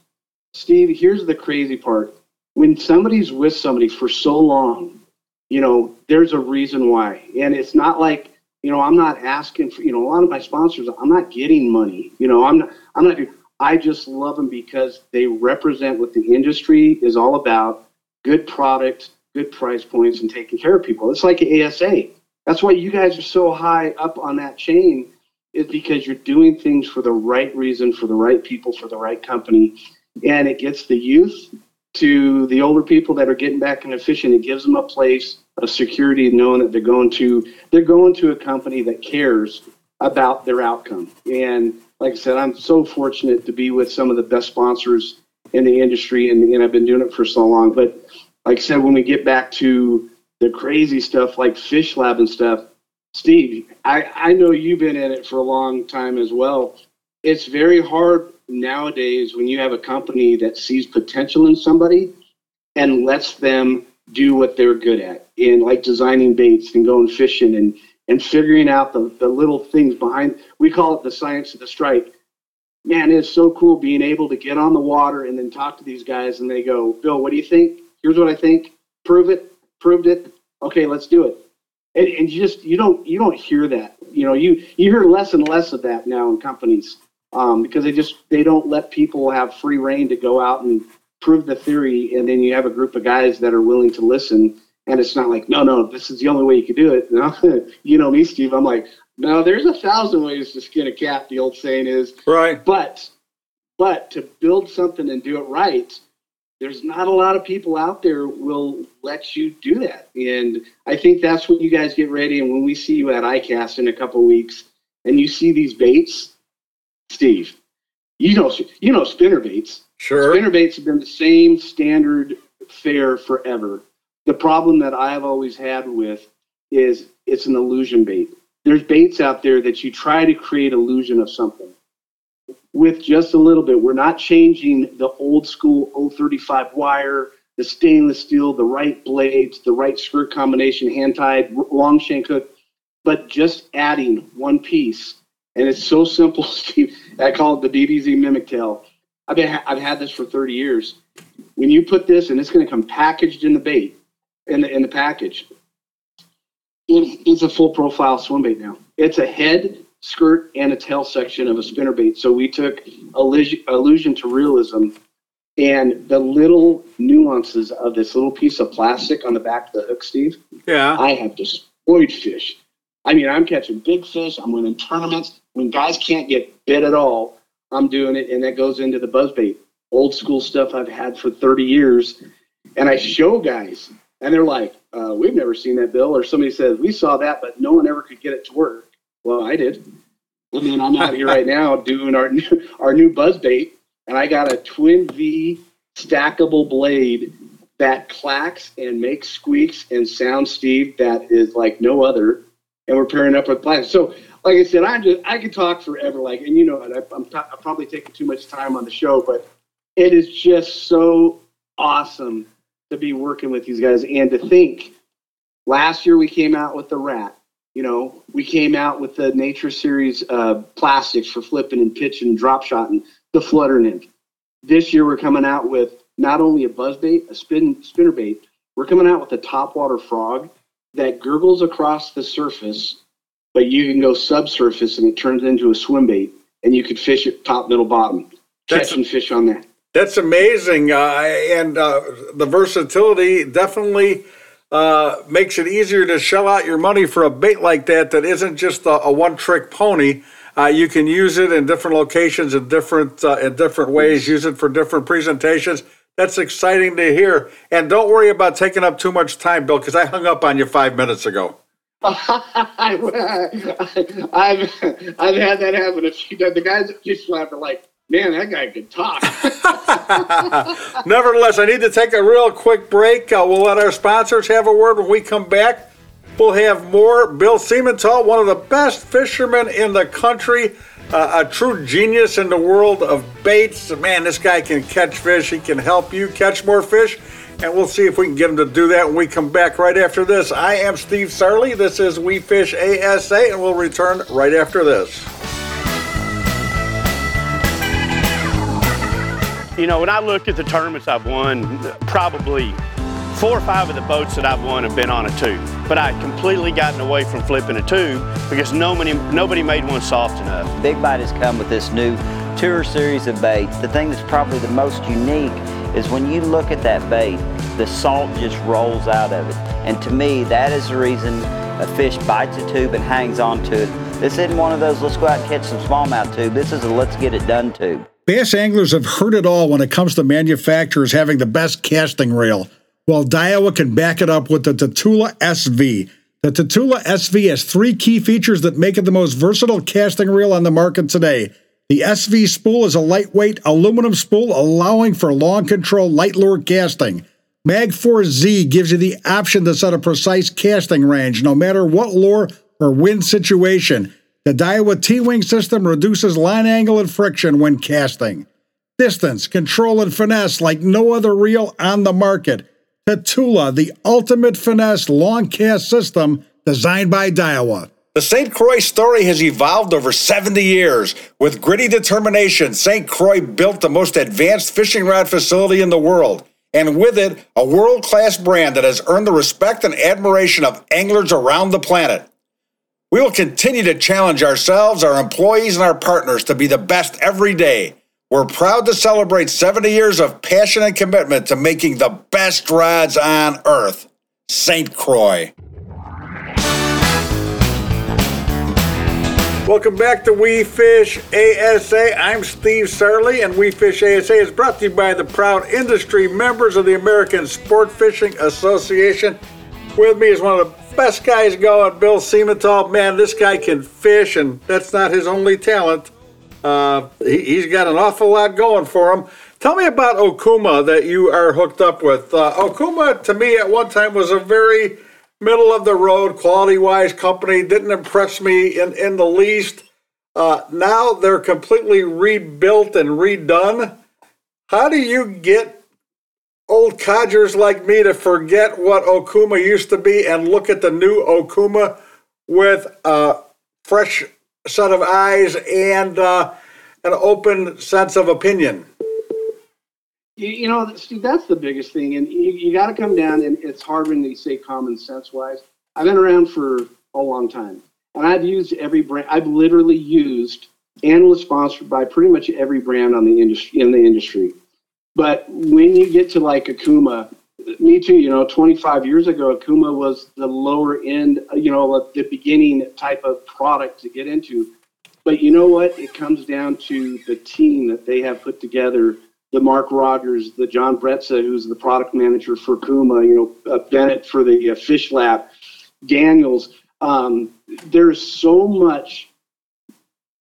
Steve, here's the crazy part. When somebody's with somebody for so long, you know, there's a reason why. And it's not like, you know, I'm not asking for, you know, a lot of my sponsors, I'm not getting money. You know, I'm not, I'm not, I just love them because they represent what the industry is all about good product, good price points, and taking care of people. It's like ASA. That's why you guys are so high up on that chain, is because you're doing things for the right reason, for the right people, for the right company. And it gets the youth to the older people that are getting back into fishing. It gives them a place of security, knowing that they're going to they're going to a company that cares about their outcome. And like I said, I'm so fortunate to be with some of the best sponsors in the industry, and, and I've been doing it for so long. But like I said, when we get back to the crazy stuff like Fish Lab and stuff, Steve, I, I know you've been in it for a long time as well. It's very hard nowadays when you have a company that sees potential in somebody and lets them do what they're good at. In like designing baits and going fishing and and figuring out the, the little things behind we call it the science of the strike. Man it's so cool being able to get on the water and then talk to these guys and they go bill what do you think here's what i think. Prove it. Proved it. Okay let's do it. And, and you just you don't you don't hear that. You know you you hear less and less of that now in companies um, because they just they don't let people have free reign to go out and prove the theory and then you have a group of guys that are willing to listen and it's not like no no this is the only way you can do it. <laughs> No, you know me steve i'm like no there's a thousand ways to skin a cat the old saying is. Right. But but to build something and do it right there's not a lot of people out there will let you do that and i think that's when you guys get ready and when we see you at icast in a couple weeks and you see these baits steve you know you know spinner baits Sure. Spinner baits have been the same standard fare forever. The problem that I've always had with is it's an illusion bait. There's baits out there that you try to create illusion of something. With just a little bit. We're not changing the old school 035 wire, the stainless steel, the right blades, the right skirt combination, hand tied, long shank hook, but just adding one piece. And it's so simple, <laughs> Steve. I call it the BBZ mimic tail. I've been I've had this for 30 years. When you put this, and it's going to come packaged in the bait, in the in the package. It, it's a full profile swim bait now. It's a head, skirt, and a tail section of a spinner bait. So we took allusion, allusion to realism and the little nuances of this little piece of plastic on the back of the hook, Steve. Yeah. I have destroyed fish. I mean, I'm catching big fish. I'm winning tournaments. When guys can't get bit at all, I'm doing it, and that goes into the buzzbait. Old school stuff I've had for 30 years. And I show guys, and they're like, uh, we've never seen that, Bill. Or somebody says, we saw that, but no one ever could get it to work. Well, I did. I mean, I'm out here <laughs> right now doing our new, our new buzzbait, and I got a twin V stackable blade that clacks and makes squeaks and sounds, Steve, that is like no other. And we're pairing up with plastic. So, like I said, I just I could talk forever. Like, and you know, I, t- I'm probably taking too much time on the show, but it is just so awesome to be working with these guys and to think. Last year we came out with the rat. You know, we came out with the Nature Series uh, plastics for flipping and pitching, and drop shotting, the flutter nymph. This year we're coming out with not only a buzz bait, a spin spinner bait. We're coming out with a topwater frog that gurgles across the surface, but you can go subsurface and it turns into a swim bait, and you could fish it top, middle, bottom, That's- catching fish on that. That's amazing, uh, and uh, the versatility definitely uh, makes it easier to shell out your money for a bait like that. That isn't just a, a one-trick pony. Uh, you can use it in different locations in different uh, in different ways. Use it for different presentations. That's exciting to hear. And don't worry about taking up too much time, Bill, because I hung up on you five minutes ago. <laughs> I've I've had that happen. The guys at Fish Lab are like, "Man, that guy could talk." <laughs> Nevertheless, I need to take a real quick break. Uh, we'll let our sponsors have a word when we come back. We'll have more. Bill Siemental, one of the best fishermen in the country, uh, a true genius in the world of baits. Man, this guy can catch fish. He can help you catch more fish. And we'll see if we can get him to do that when we come back right after this. I am Steve Sarley. This is We Fish ASA, and we'll return right after this. You know, when I look at the tournaments I've won, probably four or five of the boats that I've won have been on a tube. But I completely gotten away from flipping a tube because nobody, nobody made one soft enough. Big Bite has come with this new tour series of baits. The thing that's probably the most unique is when you look at that bait, the salt just rolls out of it. And to me, that is the reason a fish bites a tube and hangs on to it. This isn't one of those let's go out and catch some smallmouth tube. This is a let's get it done tube. Bass anglers have heard it all when it comes to manufacturers having the best casting reel. Well, Daiwa can back it up with the Tatula SV. The Tatula SV has three key features that make it the most versatile casting reel on the market today. The SV spool is a lightweight aluminum spool allowing for long control light lure casting. Magforce Z gives you the option to set a precise casting range no matter what lure or wind situation. The Daiwa T-Wing system reduces line angle and friction when casting. Distance, control, and finesse like no other reel on the market. Tatula, the ultimate finesse long cast system designed by Daiwa. The St. Croix story has evolved over 70 years. With gritty determination, St. Croix built the most advanced fishing rod facility in the world. And with it, a world class brand that has earned the respect and admiration of anglers around the planet. We will continue to challenge ourselves, our employees, and our partners to be the best every day. We're proud to celebrate 70 years of passion and commitment to making the best rods on earth. St. Croix. Welcome back to We Fish ASA. I'm Steve Sarley, and We Fish ASA is brought to you by the proud industry members of the American Sport Fishing Association. With me is one of the best guys going, Bill Siemental. Man, this guy can fish, and that's not his only talent. Uh, he, he's got an awful lot going for him. Tell me about Okuma that you are hooked up with. Uh, Okuma, to me, at one time was a very middle of the road, quality wise company. Didn't impress me in, in the least. Uh, now they're completely rebuilt and redone. How do you get old codgers like me to forget what Okuma used to be and look at the new Okuma with a fresh set of eyes and uh, an open sense of opinion? You, you know, Steve, that's the biggest thing, and you, you got to come down. And it's hard when you say common sense wise. I've been around for a long time, and I've used every brand. I've literally used and was sponsored by pretty much every brand on the industry in the industry. But when you get to like Okuma, me too. You know, 25 years ago, Okuma was the lower end. You know, the beginning type of product to get into. But you know what? It comes down to the team that they have put together the Mark Rogers, the John Bretza, who's the product manager for Kuma, you know, uh, Bennett for the uh, Fish Lab, Daniels. Um, there's so much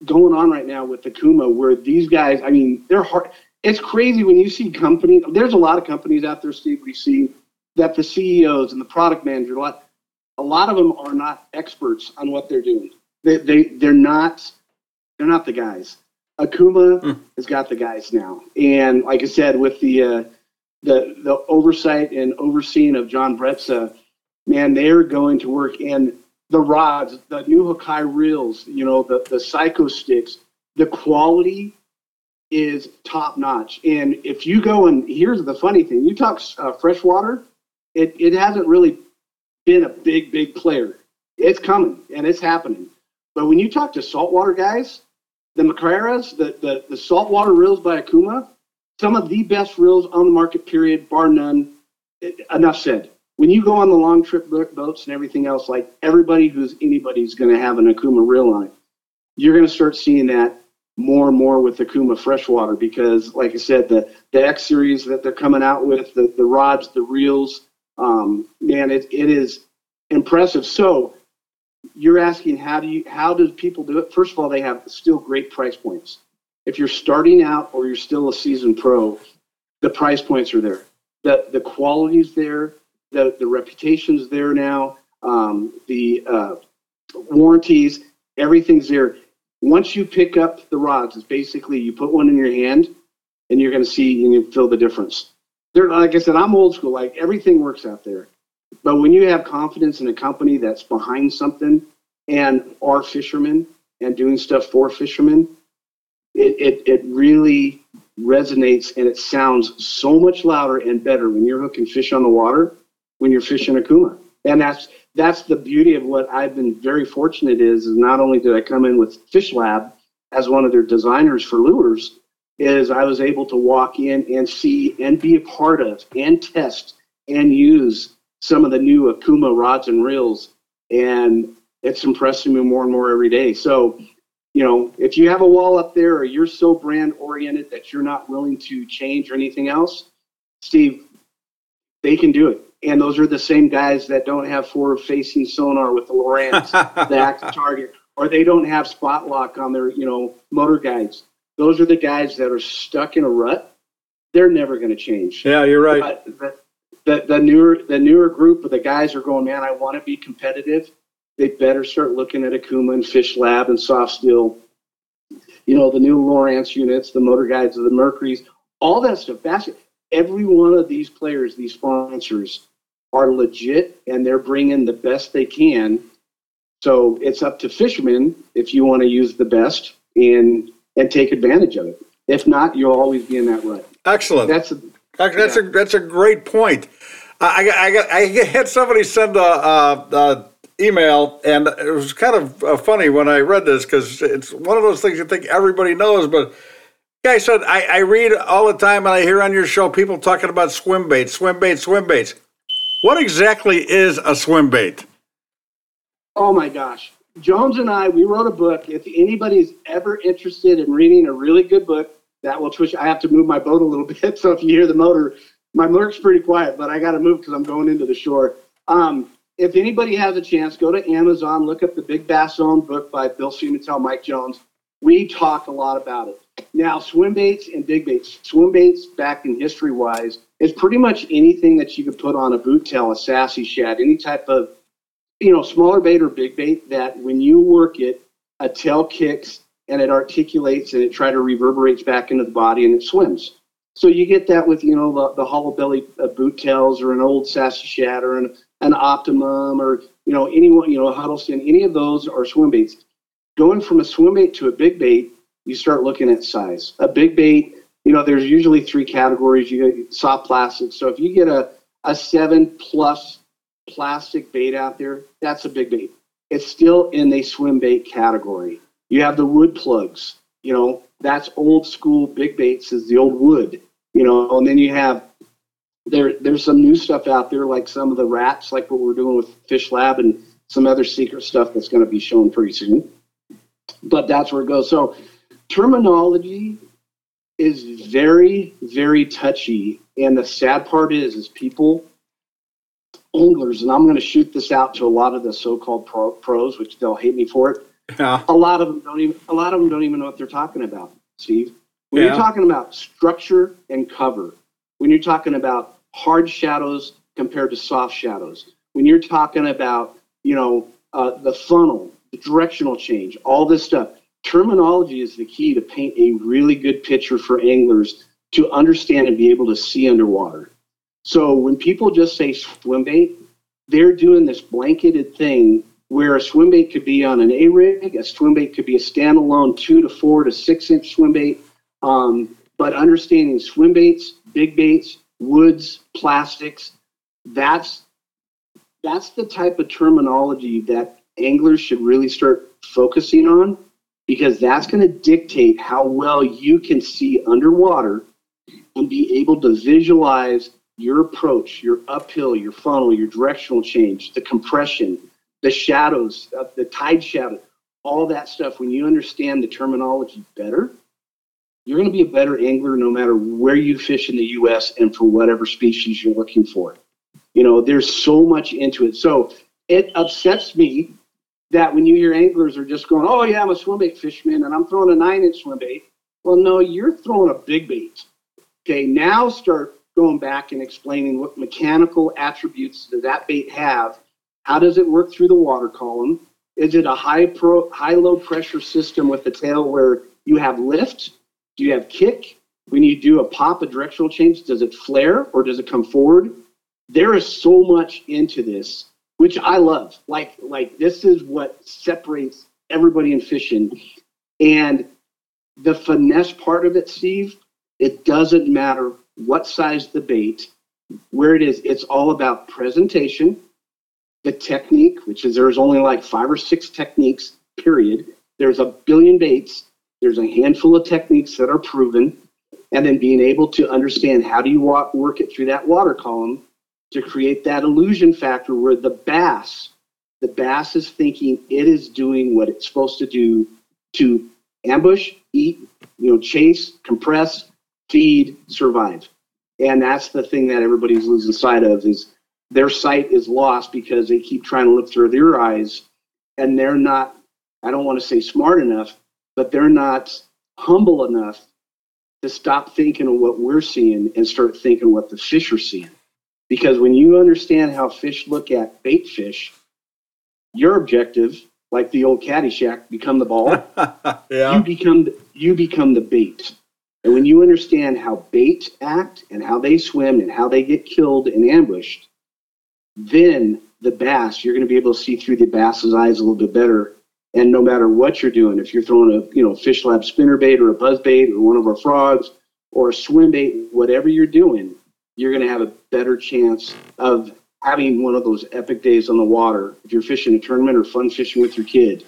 going on right now with the Kuma where these guys, I mean, they're hard. It's crazy when you see companies, there's a lot of companies out there, Steve, we see that the CEOs and the product manager, a lot, a lot of them are not experts on what they're doing. They, they, they're not, they're not the guys. Okuma mm. has got the guys now, and like I said, with the uh, the the oversight and overseeing of John Bretza, man, they're going to work. And the rods, the new Hakai reels, you know, the the Psycho sticks, the quality is top notch. And if you go and here's the funny thing, you talk uh, freshwater, it it hasn't really been a big big player. It's coming and it's happening. But when you talk to saltwater guys, the Makairas, the, the, the saltwater reels by Okuma, some of the best reels on the market, period, bar none. enough said. When you go on the long trip boats and everything else, like everybody who's anybody's going to have an Okuma reel on it, you're going to start seeing that more and more with the Kuma freshwater because, like I said, the, the X series that they're coming out with, the, the rods, the reels, um, man, it, it is impressive. So you're asking how do you how do people do it? First of all, they have still great price points. If you're starting out or you're still a seasoned pro, the price points are there. The the quality's there. The the reputation's there now. Um, the uh, warranties, everything's there. Once you pick up the rods, it's basically you put one in your hand, and you're going to see and you feel the difference. There, like I said, I'm old school. Like everything works out there. But when you have confidence in a company that's behind something and are fishermen and doing stuff for fishermen, it, it, it really resonates and it sounds so much louder and better when you're hooking fish on the water when you're fishing Okuma. And that's that's the beauty of what I've been very fortunate is, is not only did I come in with Fish Lab as one of their designers for lures, is I was able to walk in and see and be a part of and test and use some of the new Okuma rods and reels, and it's impressing me more and more every day. So, you know, if you have a wall up there or you're so brand oriented that you're not willing to change or anything else, Steve, they can do it. And those are the same guys that don't have forward facing sonar with the Lowrance, the <laughs> active target, or they don't have spot lock on their, you know, motor guides. Those are the guys that are stuck in a rut. They're never going to change. Yeah, you're right. But, the, the newer the newer group of the guys are going, man, I want to be competitive. They better start looking at Okuma and Fish Lab and Soft Steel. You know, the new Lowrance units, the motor guides, of the Mercuries, all that stuff. That's every one of these players, these sponsors, are legit and they're bringing the best they can. So it's up to fishermen if you want to use the best and and take advantage of it. If not, you'll always be in that rut. Excellent. That's that's yeah. a that's a great point. I, I, got, I had somebody send a, a, a, email, and it was kind of uh, funny when I read this because it's one of those things you think everybody knows, but guy said I, I read all the time and I hear on your show people talking about swim baits, swim baits, swim baits. What exactly is a swim bait? Oh my gosh. Jones and I, we wrote a book. If anybody's ever interested in reading a really good book, that will twitch. I have to move my boat a little <laughs> bit. So if you hear the motor, my motor's pretty quiet, but I got to move because I'm going into the shore. Um, if anybody has a chance, go to Amazon, look up the Big Bass Zone book by Bill Siemental, Mike Jones. We talk a lot about it. Now, swim baits and big baits. Swim baits, back in history wise, is pretty much anything that you could put on a boot tail, a sassy shad, any type of, you know, smaller bait or big bait that when you work it, a tail kicks and it articulates and it try to reverberates back into the body and it swims. So you get that with you know the, the hollow belly uh, boot tails or an old sassy shad or an, an optimum or you know anyone you know a Huddleston. Any of those are swim baits. Going from a swim bait to a big bait, you start looking at size. A big bait, you know, there's usually three categories. You get soft plastic. So if you get a a seven plus plastic bait out there, that's a big bait. It's still in the swim bait category. You have the wood plugs, you know, that's old school big baits is the old wood, you know, and then you have there there's some new stuff out there like some of the rats, like what we're doing with Fish Lab and some other secret stuff that's going to be shown pretty soon. But that's where it goes. So terminology is very, very touchy. And the sad part is, is people, anglers, and I'm going to shoot this out to a lot of the so-called pro, pros, which they'll hate me for it. Yeah. A lot of them don't even. A lot of them don't even know what they're talking about, Steve. When Yeah. you're talking about structure and cover, when you're talking about hard shadows compared to soft shadows, when you're talking about you know uh, the funnel, the directional change, all this stuff, terminology is the key to paint a really good picture for anglers to understand and be able to see underwater. So when people just say swim bait, they're doing this blanketed thing where a swim bait could be on an A rig, a swim bait could be a standalone two to four to six inch swim bait. Um, but understanding swim baits, big baits, woods, plastics, that's that's the type of terminology that anglers should really start focusing on because that's going to dictate how well you can see underwater and be able to visualize your approach, your uphill, your funnel, your directional change, the compression, the shadows, uh, the tide shadow, all that stuff. When you understand the terminology better, you're going to be a better angler no matter where you fish in the U.S. and for whatever species you're looking for. You know, there's so much into it. So it upsets me that when you hear anglers are just going, "Oh yeah, I'm a swim bait fisherman and I'm throwing a nine inch swim bait." Well, no, you're throwing a big bait. Okay, now start going back and explaining what mechanical attributes does that bait have? How does it work through the water column? Is it a high pro, high low pressure system with the tail where you have lift? Do you have kick? When you do a pop, a directional change, does it flare or does it come forward? There is so much into this, which I love. Like, like this is what separates everybody in fishing. And the finesse part of it, Steve, it doesn't matter what size the bait, where it is, it's all about presentation, the technique, which is there's only like five or six techniques, period. There's a billion baits, there's a handful of techniques that are proven, and then being able to understand how do you walk, work it through that water column to create that illusion factor where the bass, the bass is thinking it is doing what it's supposed to do to ambush, eat, you know, chase, compress, feed, survive. And that's the thing that everybody's losing sight of is their sight is lost because they keep trying to look through their eyes and they're not, I don't want to say smart enough, but they're not humble enough to stop thinking of what we're seeing and start thinking what the fish are seeing. Because when you understand how fish look at bait fish, your objective, like the old Caddyshack, become the ball. <laughs> Yeah. You become the, you become the bait. And when you understand how bait act and how they swim and how they get killed and ambushed, then the bass, you're going to be able to see through the bass's eyes a little bit better. And no matter what you're doing, if you're throwing a you know fish lab spinner bait or a buzz bait or one of our frogs or a swim bait, whatever you're doing, you're going to have a better chance of having one of those epic days on the water. If you're fishing a tournament or fun fishing with your kid,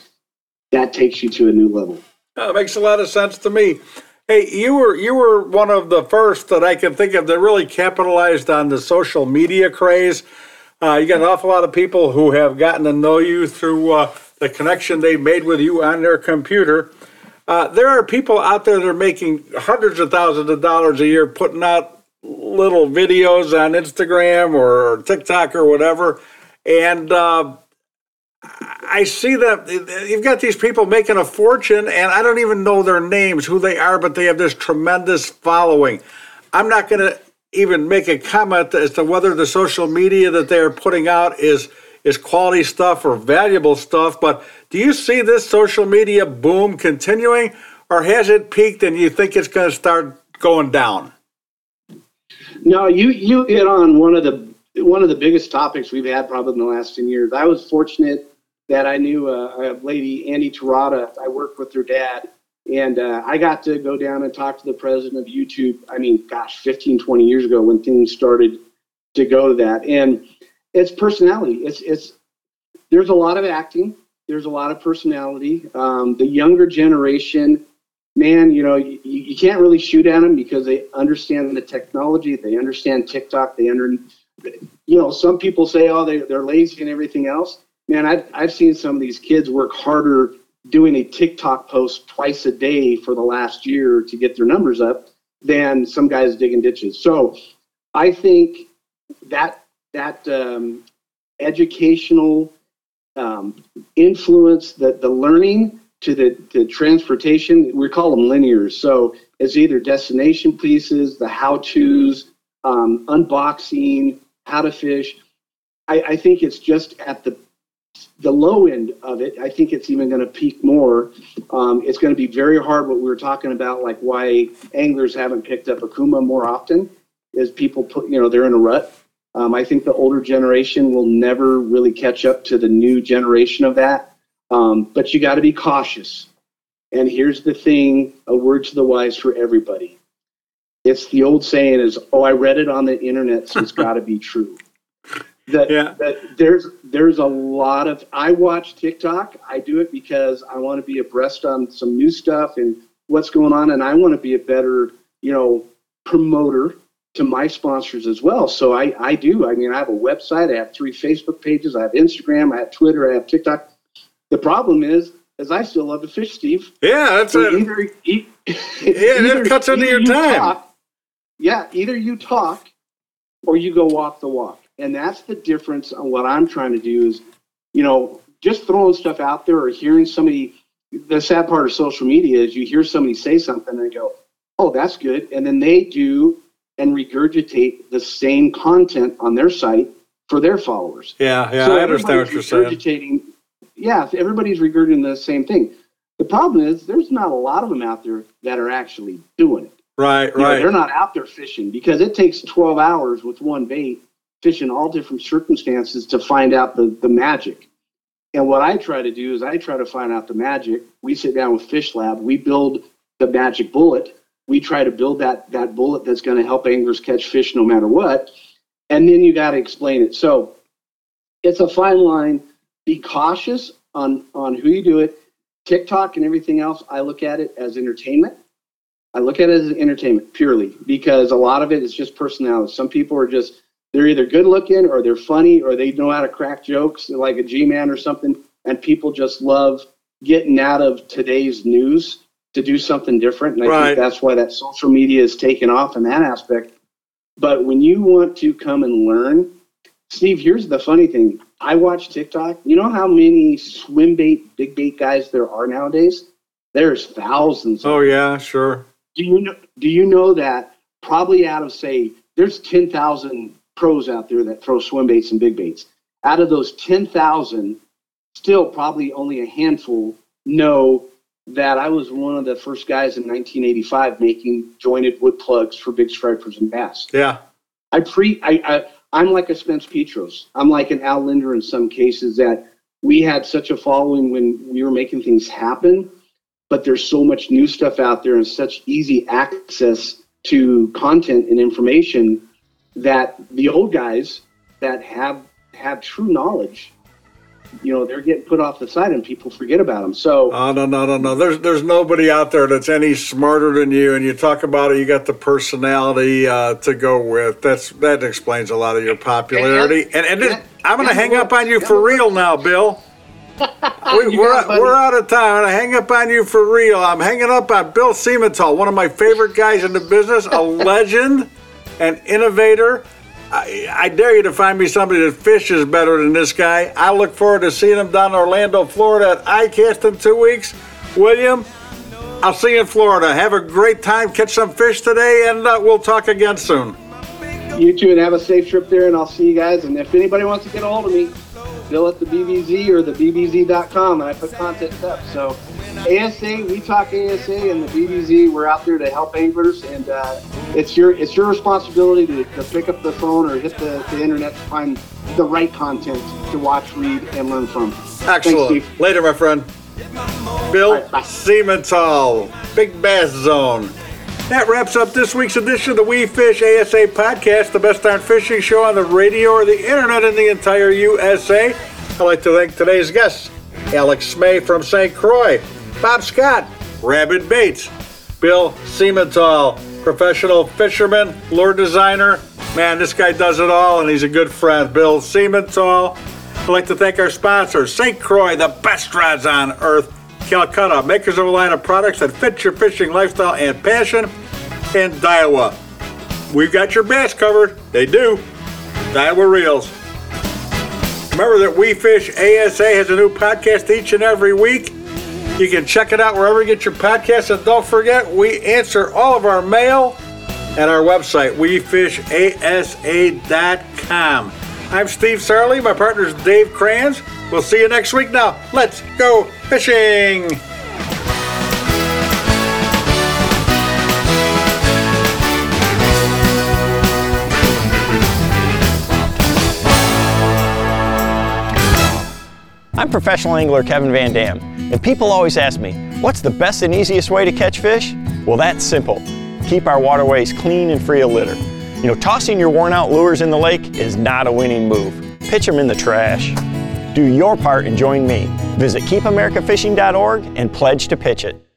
that takes you to a new level. That makes a lot of sense to me. Hey, you were you were one of the first that I can think of that really capitalized on the social media craze. Uh, you got an awful lot of people who have gotten to know you through uh, the connection they made with you on their computer. Uh, there are people out there that are making hundreds of thousands of dollars a year putting out little videos on Instagram or TikTok or whatever, and uh, I see that you've got these people making a fortune, and I don't even know their names, who they are, but they have this tremendous following. I'm not going to even make a comment as to whether the social media that they are putting out is is quality stuff or valuable stuff. But do you see this social media boom continuing, or has it peaked and you think it's going to start going down? No, you you hit on one of the one of the biggest topics we've had probably in the last ten years. I was fortunate that I knew a, a lady, Andy Terada. I worked with her dad, and uh, I got to go down and talk to the president of YouTube. I mean, gosh, 15, 20 years ago when things started to go to that. And it's personality. It's it's there's a lot of acting. There's a lot of personality. Um, the younger generation, man, you know, you, you can't really shoot at them because they understand the technology. They understand TikTok. They under, you know, some people say, oh, they, they're lazy and everything else. Man, I've, I've seen some of these kids work harder doing a TikTok post twice a day for the last year to get their numbers up than some guys digging ditches. So I think that that um, educational um, influence, that the learning to the, the transportation, we call them linears. So it's either destination pieces, the how-tos, um, unboxing, how to fish. I, I think it's just at the the low end of it, I think it's even going to peak more. Um, it's going to be very hard. What we were talking about, like why anglers haven't picked up Okuma more often, is people put, you know, they're in a rut. Um, I think the older generation will never really catch up to the new generation of that. Um, but you got to be cautious. And here's the thing: a word to the wise for everybody. It's the old saying: "Is oh, I read it on the internet, so it's got to be true." <laughs> that, Yeah. that there's there's a lot of I watch TikTok. I do it because I want to be abreast on some new stuff and what's going on, and I want to be a better you know promoter to my sponsors as well. So I I do. I mean, I have a website. I have three Facebook pages. I have Instagram. I have Twitter. I have TikTok. The problem is, is I still love to fish, Steve. Yeah, that's So it. either, e- Yeah, that cuts into either your you time. talk- yeah, either you talk or you go walk the walk. And that's the difference on what I'm trying to do is, you know, just throwing stuff out there or hearing somebody. The sad part of social media is you hear somebody say something and go, oh, that's good. And then they do and regurgitate the same content on their site for their followers. Yeah, yeah, So I understand what you're everybody's saying. Yeah, everybody's regurgitating the same thing. The problem is there's not a lot of them out there that are actually doing it. Right, You know, right. they're not out there fishing because it takes 12 hours with one bait, fishing all different circumstances to find out the, the magic. And what I try to do is I try to find out the magic. We sit down with Fish Lab, we build the magic bullet. We try to build that, that bullet that's going to help anglers catch fish no matter what. And then you got to explain it. So it's a fine line. Be cautious on, on who you do it. TikTok and everything else, I look at it as entertainment. I look at it as entertainment purely because a lot of it is just personality. Some people are just they're either good looking or they're funny or they know how to crack jokes like a G-man or something, and people just love getting out of today's news to do something different. And I Right. think that's why that social media is taken off in that aspect. But when you want to come and learn, Steve, here's the funny thing. I watch TikTok. You know how many swim bait, big bait guys there are nowadays? There's thousands. Oh yeah, sure. do you know do you know that probably out of say there's 10,000 pros out there that throw swim baits and big baits out of those 10,000 still probably only a handful know that I was one of the first guys in 1985 making jointed wood plugs for big stripers and bass. Yeah. I pre I, I I'm like a Spence Petros. I'm like an Al Lindner in some cases that we had such a following when we were making things happen, but there's so much new stuff out there and such easy access to content and information that the old guys that have have true knowledge, you know, they're getting put off the side and people forget about them. So Oh no, no, no, no. There's there's nobody out there that's any smarter than you. And you talk about it, you got the personality uh, to go with. That's that explains a lot of your popularity. And and it, I'm gonna hang up on you for real now, Bill. <laughs> We, You we're, got it, buddy. we're out of time. I'm gonna hang up on you for real. I'm hanging up on Bill Siemental, one of my favorite guys in the business, a <laughs> legend, an innovator. I, I dare you to find me somebody that fishes better than this guy. I look forward to seeing him down in Orlando, Florida at ICAST in two weeks. William, I'll see you in Florida. Have a great time. Catch some fish today, and uh, we'll talk again soon. you too, and have a safe trip there and I'll see you guys. And if anybody wants to get a hold of me, Bill at the BBZ or the BBZ.com, and I put content up. So ASA, we talk ASA, and the BBZ. We're out there to help anglers, and uh, it's your it's your responsibility to, to pick up the phone or hit the, the internet to find the right content to watch, read, and learn from. Excellent. Thanks. Later, my friend. Bill right. Big Bass Zone. That wraps up this week's edition of the We Fish ASA podcast, the best darn fishing show on the radio or the internet in the entire USA. I'd like to thank today's guests Alex Smay from St. Croix, Bob Scott, Rabid Baits, Bill Siemental, professional fisherman, lure designer. Man, this guy does it all, and he's a good friend. Bill Siemental. I'd like to thank our sponsors, St. Croix, the best rods on earth, Calcutta, makers of a line of products that fit your fishing lifestyle and passion, and Daiwa. We've got your bass covered. They do. Daiwa Reels. Remember that We Fish ASA has a new podcast each and every week. You can check it out wherever you get your podcasts. And don't forget, we answer all of our mail at our website, wefishasa.com. I'm Steve Sarley. My partner's Dave Kranz. We'll see you next week now. Let's go fishing! I'm professional angler Kevin Van Dam, and people always ask me, what's the best and easiest way to catch fish? Well, that's simple. Keep our waterways clean and free of litter. You know, tossing your worn out lures in the lake is not a winning move. Pitch them in the trash. Do your part and join me. Visit keepamericafishing.org and pledge to pitch it.